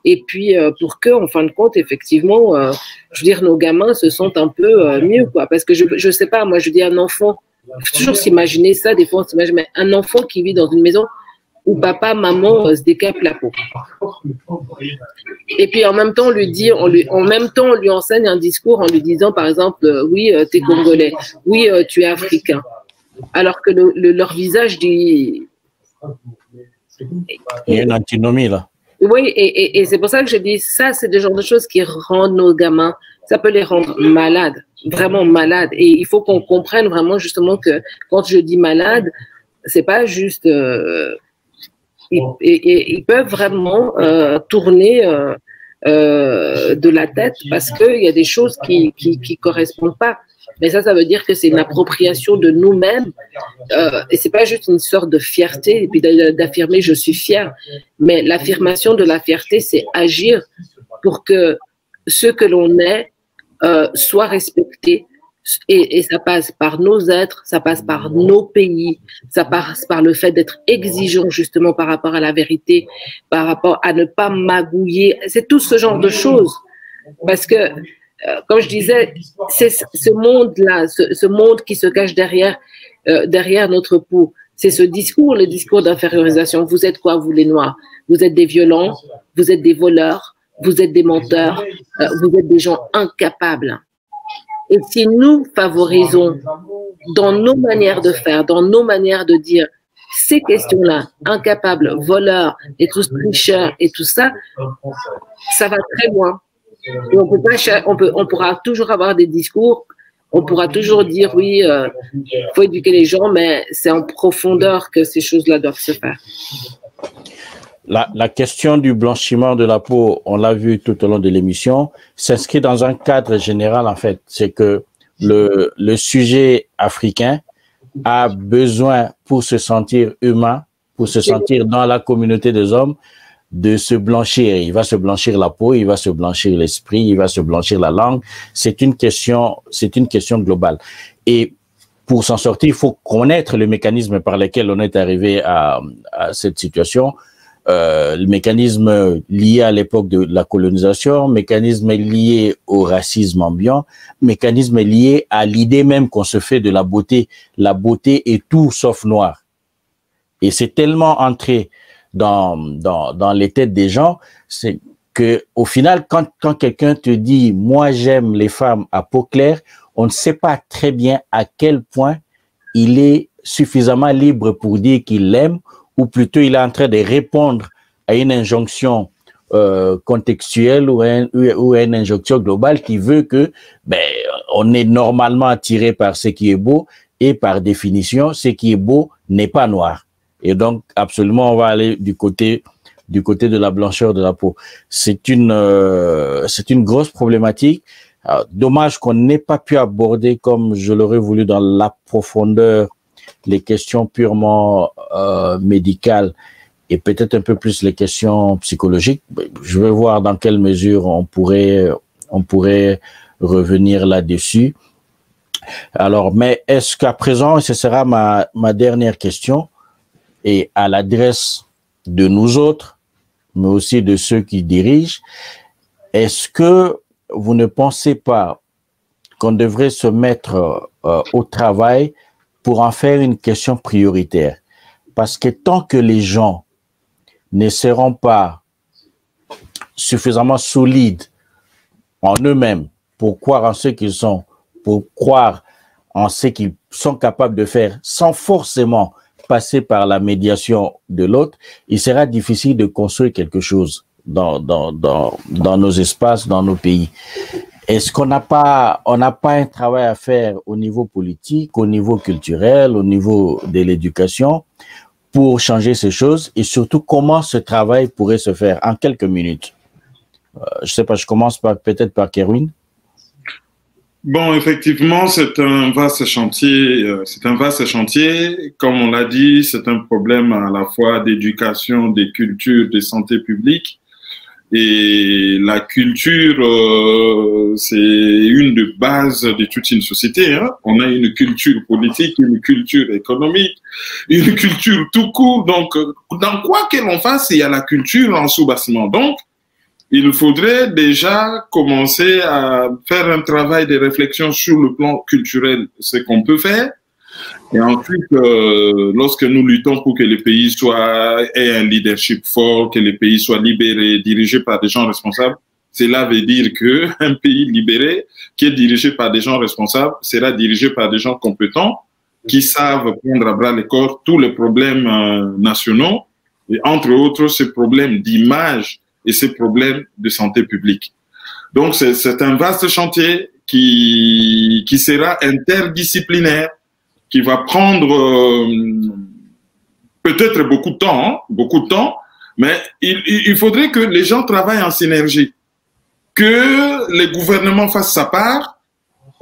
et puis euh, pour que en fin de compte effectivement euh, je veux dire nos gamins se sentent un peu euh, mieux quoi. Parce que je je sais pas moi je dis un enfant faut toujours s'imaginer ça. Des fois, on s'imagine un enfant qui vit dans une maison où papa, maman euh, se décapent la peau. Et puis en même temps, on lui dit, on lui, en même temps, on lui enseigne un discours en lui disant, par exemple, euh, oui, euh, tu es congolais, oui, tu es africain. Alors que le, leur visage dit. Il y a une antinomie là. Oui, et, et c'est pour ça que je dis, ça, c'est le genre de choses qui rendent nos gamins, ça peut les rendre malades vraiment malade. Et il faut qu'on comprenne vraiment justement que quand je dis malade, c'est pas juste. Euh, ils, ils, peuvent vraiment euh, tourner euh, euh, de la tête parce qu'il y a des choses qui, qui, qui correspondent pas. Mais ça, ça veut dire que c'est une appropriation de nous-mêmes. Euh, et c'est pas juste une sorte de fierté et puis d'affirmer je suis fier. Mais l'affirmation de la fierté, c'est agir pour que ce que l'on est euh, soit respecté. Et, et, ça passe par nos êtres, ça passe par nos pays, ça passe par le fait d'être exigeant justement par rapport à la vérité, par rapport à ne pas magouiller. C'est tout ce genre de choses. Parce que, euh, comme je disais, c'est ce monde-là, ce, ce, monde qui se cache derrière, euh, derrière notre peau. C'est ce discours, le discours d'infériorisation. Vous êtes quoi, vous les Noirs? Vous êtes des violents, vous êtes des voleurs, vous êtes des menteurs, vous êtes des gens incapables. Et si nous favorisons dans nos manières de faire, dans nos manières de dire ces questions-là, incapables, voleurs, et tous tricheurs et tout ça, ça va très loin. On peut pas, on peut, on pourra toujours avoir des discours, on pourra toujours dire oui, il euh, faut éduquer les gens, mais c'est en profondeur que ces choses-là doivent se faire. La, la, question du blanchiment de la peau, on l'a vu tout au long de l'émission, s'inscrit dans un cadre général en fait. C'est que le, le sujet africain a besoin pour se sentir humain, pour se sentir dans la communauté des hommes, de se blanchir. Il va se blanchir la peau, il va se blanchir l'esprit, il va se blanchir la langue. C'est une question, c'est une question globale. Et pour s'en sortir, il faut connaître le mécanisme par lequel on est arrivé à, à cette situation euh, le mécanisme lié à l'époque de la colonisation, mécanisme lié au racisme ambiant, mécanisme lié à l'idée même qu'on se fait de la beauté. La beauté est tout sauf noir. Et c'est tellement entré dans, dans, dans les têtes des gens, c'est que au final, quand, quand quelqu'un te dit moi j'aime les femmes à peau claire, on ne sait pas très bien à quel point il est suffisamment libre pour dire qu'il l'aime ou plutôt il est en train de répondre à une injonction euh, contextuelle ou, à une injonction globale qui veut que ben, on est normalement attiré par ce qui est beau et par définition, ce qui est beau n'est pas noir. Et donc, absolument, on va aller du côté du côté de la blancheur de la peau. C'est une euh, c'est une grosse problématique. dommage qu'on n'ait pas pu aborder comme je l'aurais voulu dans la profondeur les questions purement euh, médicales et peut-être un peu plus les questions psychologiques. Je vais voir dans quelle mesure on pourrait, revenir là-dessus. Alors, mais est-ce qu'à présent, ce sera ma, ma dernière question, et à l'adresse de nous autres, mais aussi de ceux qui dirigent, est-ce que vous ne pensez pas qu'on devrait se mettre euh, au travail pour en faire une question prioritaire. Parce que tant que les gens ne seront pas suffisamment solides en eux-mêmes pour croire en ce qu'ils sont, pour croire en ce qu'ils sont capables de faire, sans forcément passer par la médiation de l'autre, il sera difficile de construire quelque chose dans, dans, nos espaces, dans nos pays. Est-ce qu'on n'a pas, on n'a pas un travail à faire au niveau politique, au niveau culturel, au niveau de l'éducation pour changer ces choses? Et surtout comment ce travail pourrait se faire en quelques minutes? Euh, je sais pas, je commence par, peut-être par Kerwin. Bon, effectivement, c'est un vaste chantier. Euh, c'est un vaste chantier. Comme on l'a dit, c'est un problème à la fois d'éducation, des cultures, de santé publique. Et la culture, euh, c'est une des bases de toute une société. Hein. On a une culture politique, une culture économique, une culture tout court. Donc, euh, dans quoi que l'on fasse, il y a la culture en sous-bassement. Donc, il faudrait déjà commencer à faire un travail de réflexion sur le plan culturel, ce qu'on peut faire. Et ensuite, euh, lorsque nous luttons pour que les pays soient, aient un leadership fort, que les pays soient libérés, dirigés par des gens responsables, cela veut dire que (laughs) un pays libéré, qui est dirigé par des gens responsables, sera dirigé par des gens compétents, qui savent prendre à bras le corps tous les problèmes euh, nationaux, et entre autres ces problèmes d'image et ces problèmes de santé publique. Donc, c'est un vaste chantier qui, qui sera interdisciplinaire, qui va prendre euh, peut-être beaucoup de temps, hein, beaucoup de temps, mais il, faudrait que les gens travaillent en synergie, que les gouvernements fassent sa part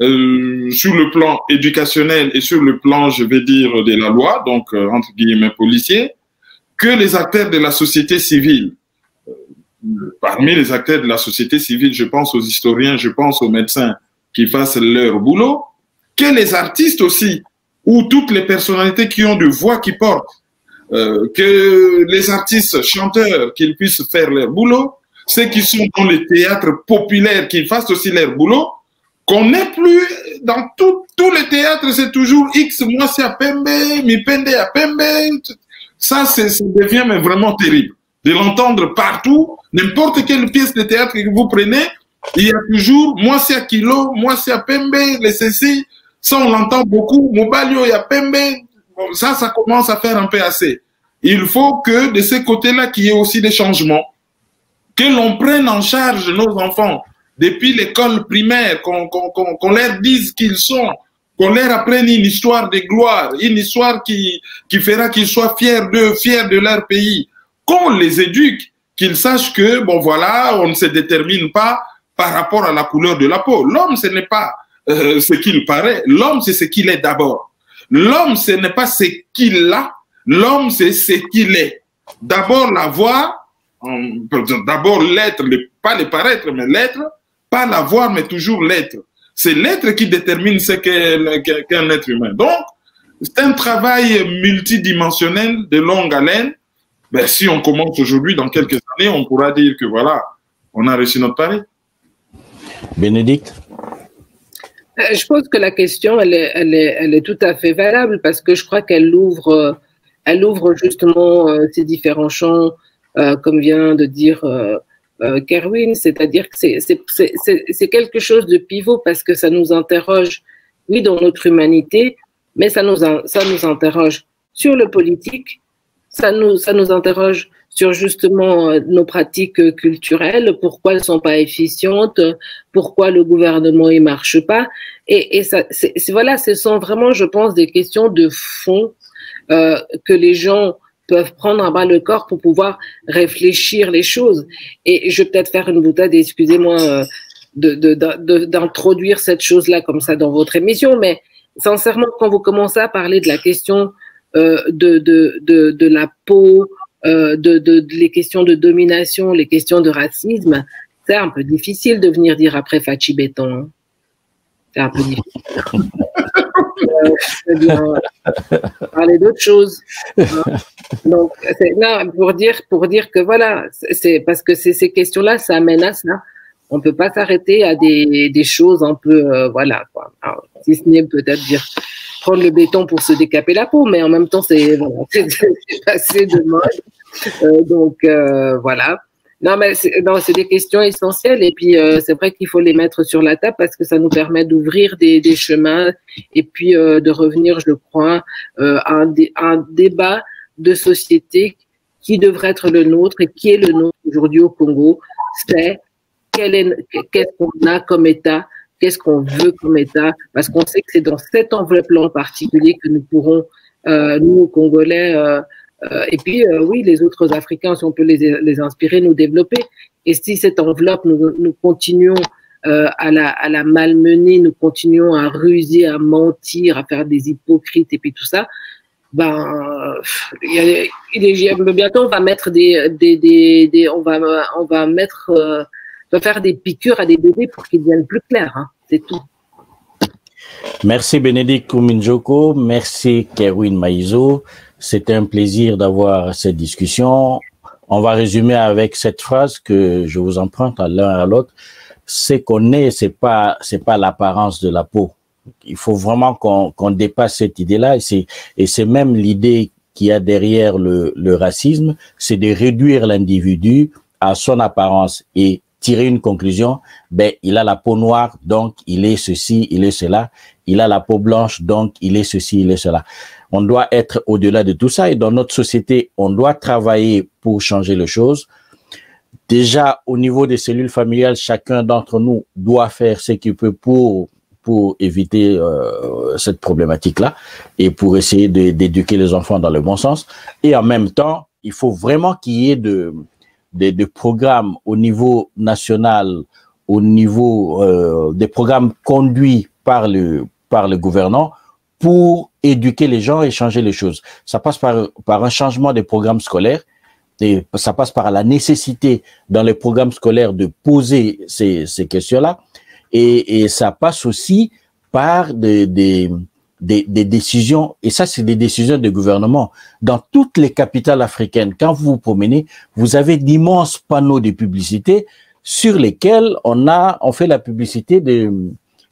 euh, sur le plan éducationnel et sur le plan, je vais dire, de la loi, donc euh, entre guillemets policiers, que les acteurs de la société civile parmi les acteurs de la société civile, je pense aux historiens, je pense aux médecins qui fassent leur boulot, que les artistes aussi, ou toutes les personnalités qui ont de voix qui portent, euh, que les artistes chanteurs, qu'ils puissent faire leur boulot, ceux qui sont dans les théâtres populaires, qu'ils fassent aussi leur boulot, qu'on n'ait plus dans tous les théâtres, c'est toujours X, moi c'est à Pembe, mi pende à Pembe. Ça, ça devient vraiment terrible de l'entendre partout. N'importe quelle pièce de théâtre que vous prenez, il y a toujours, moi c'est à Kilo, moi c'est à Pembe, les ceci. Ça, on l'entend beaucoup. Mobalio, ça, ça commence à faire un peu assez. Il faut que de ces côtés-là, qu'il y ait aussi des changements. Que l'on prenne en charge nos enfants depuis l'école primaire, qu'on leur dise qu'ils sont, qu'on leur apprenne une histoire de gloire, une histoire qui, qui fera qu'ils soient fiers d'eux, fiers de leur pays qu'on les éduque, qu'ils sachent que, bon voilà, on ne se détermine pas par rapport à la couleur de la peau. L'homme, ce n'est pas euh, ce qu'il paraît. L'homme, c'est ce qu'il est d'abord. L'homme, ce n'est pas ce qu'il a. L'homme, c'est ce qu'il est. D'abord la voix, d'abord l'être, pas le paraître, mais l'être, pas la voir, mais toujours l'être. C'est l'être qui détermine ce qu'est qu'un être humain. Donc, c'est un travail multidimensionnel de longue haleine ben, si on commence aujourd'hui, dans quelques années, on pourra dire que voilà, on a réussi notre pari. Bénédicte Je pense que la question, elle est, elle, est, elle est tout à fait valable parce que je crois qu'elle ouvre, euh, elle ouvre justement euh, ces différents champs, comme vient de dire Kerwin, c'est-à-dire que c'est quelque chose de pivot parce que ça nous interroge, oui, dans notre humanité, mais ça nous, ça nous interroge sur le politique, ça nous, ça nous interroge sur justement euh, nos pratiques euh, culturelles, pourquoi elles sont pas efficientes, pourquoi le gouvernement y marche pas. Et, et ça, c'est, voilà, ce sont vraiment, je pense, des questions de fond euh, que les gens peuvent prendre à bas le corps pour pouvoir réfléchir les choses. Et je vais peut-être faire une boutade, excusez-moi, euh, de, de, d'introduire cette chose-là comme ça dans votre émission, mais sincèrement, quand vous commencez à parler de la question euh, de, de, de, de, la peau, euh, de, de, les questions de domination, les questions de racisme, c'est un peu difficile de venir dire après Fachi Béton. Hein. C'est un peu difficile. (laughs) euh, parler d'autre chose. Hein. Donc, non, pour dire, pour dire que voilà, c'est parce que ces questions-là, ça amène à ça. On peut pas s'arrêter à des, des choses un peu, euh, voilà, quoi. si ce n'est peut-être dire prendre le béton pour se décaper la peau, mais en même temps, c'est voilà, (laughs) passé de mode. Euh, donc, euh, voilà. Non, mais c'est des questions essentielles et puis euh, c'est vrai qu'il faut les mettre sur la table parce que ça nous permet d'ouvrir des, des, chemins et puis euh, de revenir, je crois, euh, à un, un, débat de société qui devrait être le nôtre et qui est le nôtre aujourd'hui au Congo. C'est qu'est-ce qu'on a comme État, qu'est-ce qu'on veut comme État, parce qu'on sait que c'est dans cette enveloppe-là en particulier que nous pourrons, euh, nous, Congolais, euh, euh, et puis, oui, les autres Africains, si on peut les, les, inspirer, nous développer. Et si cette enveloppe, nous, continuons à, la, à la malmener, nous continuons à ruser, à mentir, à faire des hypocrites et puis tout ça, ben, il y a, bientôt on va mettre des, des, des, des on va, on va mettre, faire des piqûres à des bébés pour qu'ils deviennent plus clairs. Hein, c'est tout. Merci Bénédicte Kouminjoko, merci Kerwin Maïzo. C'était un plaisir d'avoir cette discussion. On va résumer avec cette phrase que je vous emprunte à l'un à l'autre. C'est qu'on est, c'est pas, c'est pas l'apparence de la peau. Il faut vraiment qu'on dépasse cette idée-là. Et c'est, même l'idée qui a derrière le, le racisme, c'est de réduire l'individu à son apparence et tirer une conclusion, ben, il a la peau noire, donc il est ceci, il est cela. Il a la peau blanche, donc il est ceci, il est cela. On doit être au-delà de tout ça et dans notre société, on doit travailler pour changer les choses. Déjà, au niveau des cellules familiales, chacun d'entre nous doit faire ce qu'il peut pour pour éviter euh, cette problématique-là et pour essayer d'éduquer les enfants dans le bon sens. Et en même temps, il faut vraiment qu'il y ait de, de, programmes au niveau national, au niveau euh, des programmes conduits par le par le gouvernant pour éduquer les gens et changer les choses. Ça passe par, par un changement des programmes scolaires et ça passe par la nécessité dans les programmes scolaires de poser ces, ces questions-là et, et, ça passe aussi par des, des, des, des décisions, et ça c'est des décisions de gouvernement. Dans toutes les capitales africaines, quand vous vous promenez, vous avez d'immenses panneaux de publicité sur lesquels on a on fait la publicité de,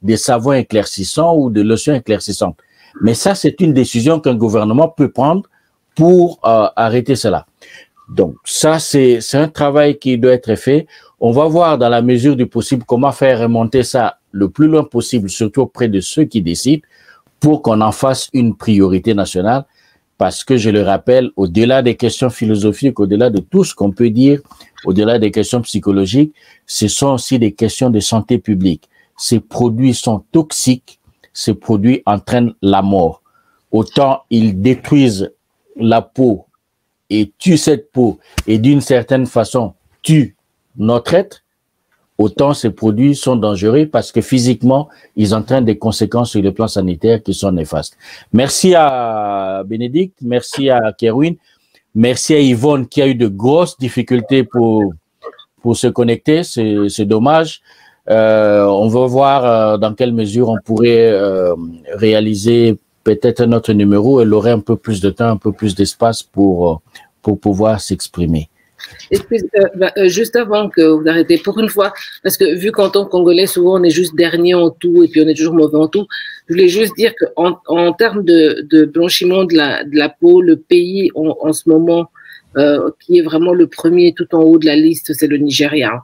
des savons éclaircissants ou de lotions éclaircissantes. Mais ça, c'est une décision qu'un gouvernement peut prendre pour euh, arrêter cela. Donc ça, c'est un travail qui doit être fait. On va voir dans la mesure du possible comment faire remonter ça le plus loin possible, surtout auprès de ceux qui décident, pour qu'on en fasse une priorité nationale. Parce que je le rappelle, au-delà des questions philosophiques, au-delà de tout ce qu'on peut dire, au-delà des questions psychologiques, ce sont aussi des questions de santé publique. Ces produits sont toxiques ces produits entraînent la mort. Autant ils détruisent la peau et tuent cette peau et d'une certaine façon tuent notre être, autant ces produits sont dangereux parce que physiquement, ils entraînent des conséquences sur le plan sanitaire qui sont néfastes. Merci à Bénédicte, merci à Kerwin, merci à Yvonne qui a eu de grosses difficultés pour, pour se connecter, c'est dommage. Euh, on va voir euh, dans quelle mesure on pourrait euh, réaliser peut-être notre numéro. Elle aurait un peu plus de temps, un peu plus d'espace pour, pour pouvoir s'exprimer. Bah, juste avant que vous arrêtez, pour une fois, parce que vu qu'en tant que Congolais, souvent on est juste dernier en tout et puis on est toujours mauvais en tout, je voulais juste dire qu'en en, termes de, de, blanchiment de la, de la peau, le pays en, en ce moment qui est vraiment le premier tout en haut de la liste, c'est le Nigeria.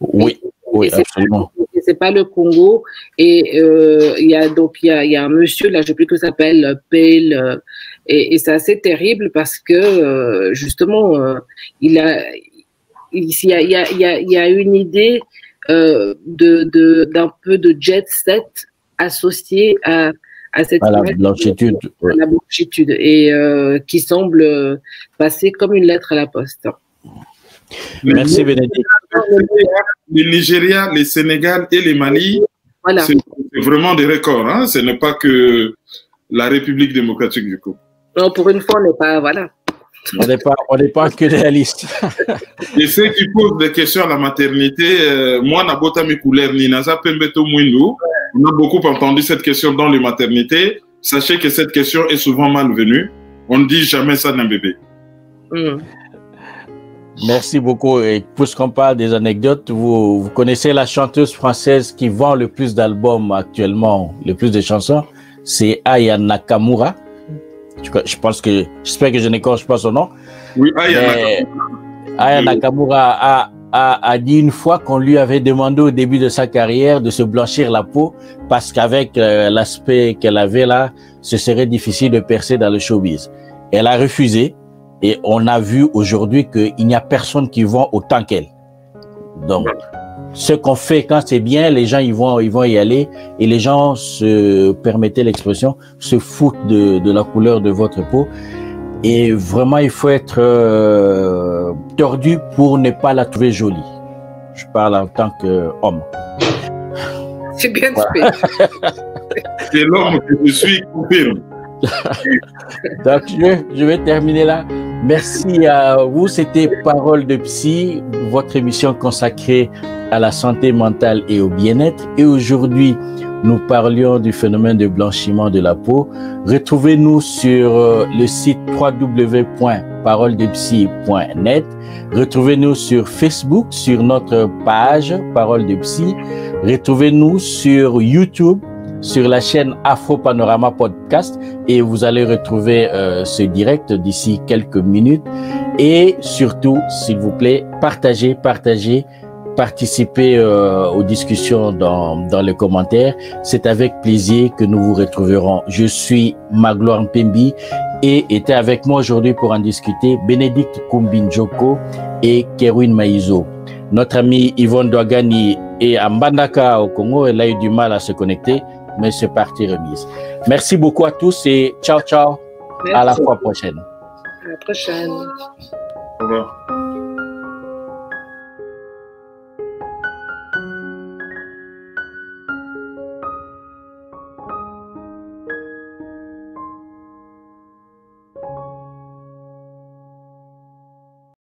Oui. Oui, absolument. C'est pas le Congo. Et euh, il y a donc il y a, y a, un monsieur là, je sais plus que s'appelle Pale, euh, et, et c'est assez terrible parce que euh, justement euh, il a il y a il y a, y une idée euh, de d'un peu de jet set associé à à cette à la blanchitude, à la blanchitude et qui semble passer comme une lettre à la poste. Merci Bénédicte. Le Nigeria, le Sénégal et le Mali, voilà. c'est vraiment des records. Hein? Ce n'est pas que la République démocratique du Congo. Non, pour une fois, on n'est pas. Voilà. On n'est pas, on n'est pas que réaliste. (laughs) et ceux qui posent des questions à la maternité, euh, moi, Nabota Mikuler Ninaza Pembeto Mwindu, on a beaucoup entendu cette question dans les maternités. Sachez que cette question est souvent malvenue. On ne dit jamais ça d'un bébé. Mm. Merci beaucoup. Et puisqu'on parle des anecdotes, vous, vous, connaissez la chanteuse française qui vend le plus d'albums actuellement, le plus de chansons, c'est Aya Nakamura. Je pense que, j'espère que je n'écorche pas son nom. Oui, Aya Nakamura. Aya Nakamura a, a, dit une fois qu'on lui avait demandé au début de sa carrière de se blanchir la peau parce qu'avec euh, l'aspect qu'elle avait là, ce serait difficile de percer dans le showbiz. Elle a refusé et on a vu aujourd'hui qu'il n'y a personne qui vend autant qu'elle. Donc, ce qu'on fait quand c'est bien, les gens ils vont, ils vont y aller et les gens se permettez l'expression, se foutent de, de, la couleur de votre peau. Et vraiment, il faut être euh, tordu pour ne pas la trouver jolie. Je parle en tant qu'homme. (laughs) C'est bien voilà. (laughs) C'est l'homme que je suis, confirme. (laughs) Donc, je, je vais terminer là. Merci à vous. C'était Parole de Psy, votre émission consacrée à la santé mentale et au bien-être. Et aujourd'hui, nous parlions du phénomène de blanchiment de la peau. Retrouvez-nous sur euh, le site www.paroledepsy.net. Retrouvez-nous sur Facebook, sur notre page Parole de Psy. Retrouvez-nous sur YouTube sur la chaîne Afro Panorama Podcast et vous allez retrouver euh, ce direct d'ici quelques minutes. Et surtout, s'il vous plaît, partagez, partagez, participez euh, aux discussions dans, dans les commentaires. C'est avec plaisir que nous vous retrouverons. Je suis Magloire Pembi et était avec moi aujourd'hui pour en discuter Bénédicte Kumbinjoko et Kerwin Maïzo. Notre ami Yvonne Douagani est à Mbandaka au Congo. Elle a eu du mal à se connecter mais c'est parti remise. Merci beaucoup à tous et ciao, ciao. À la fois prochaine. À la prochaine. Au revoir.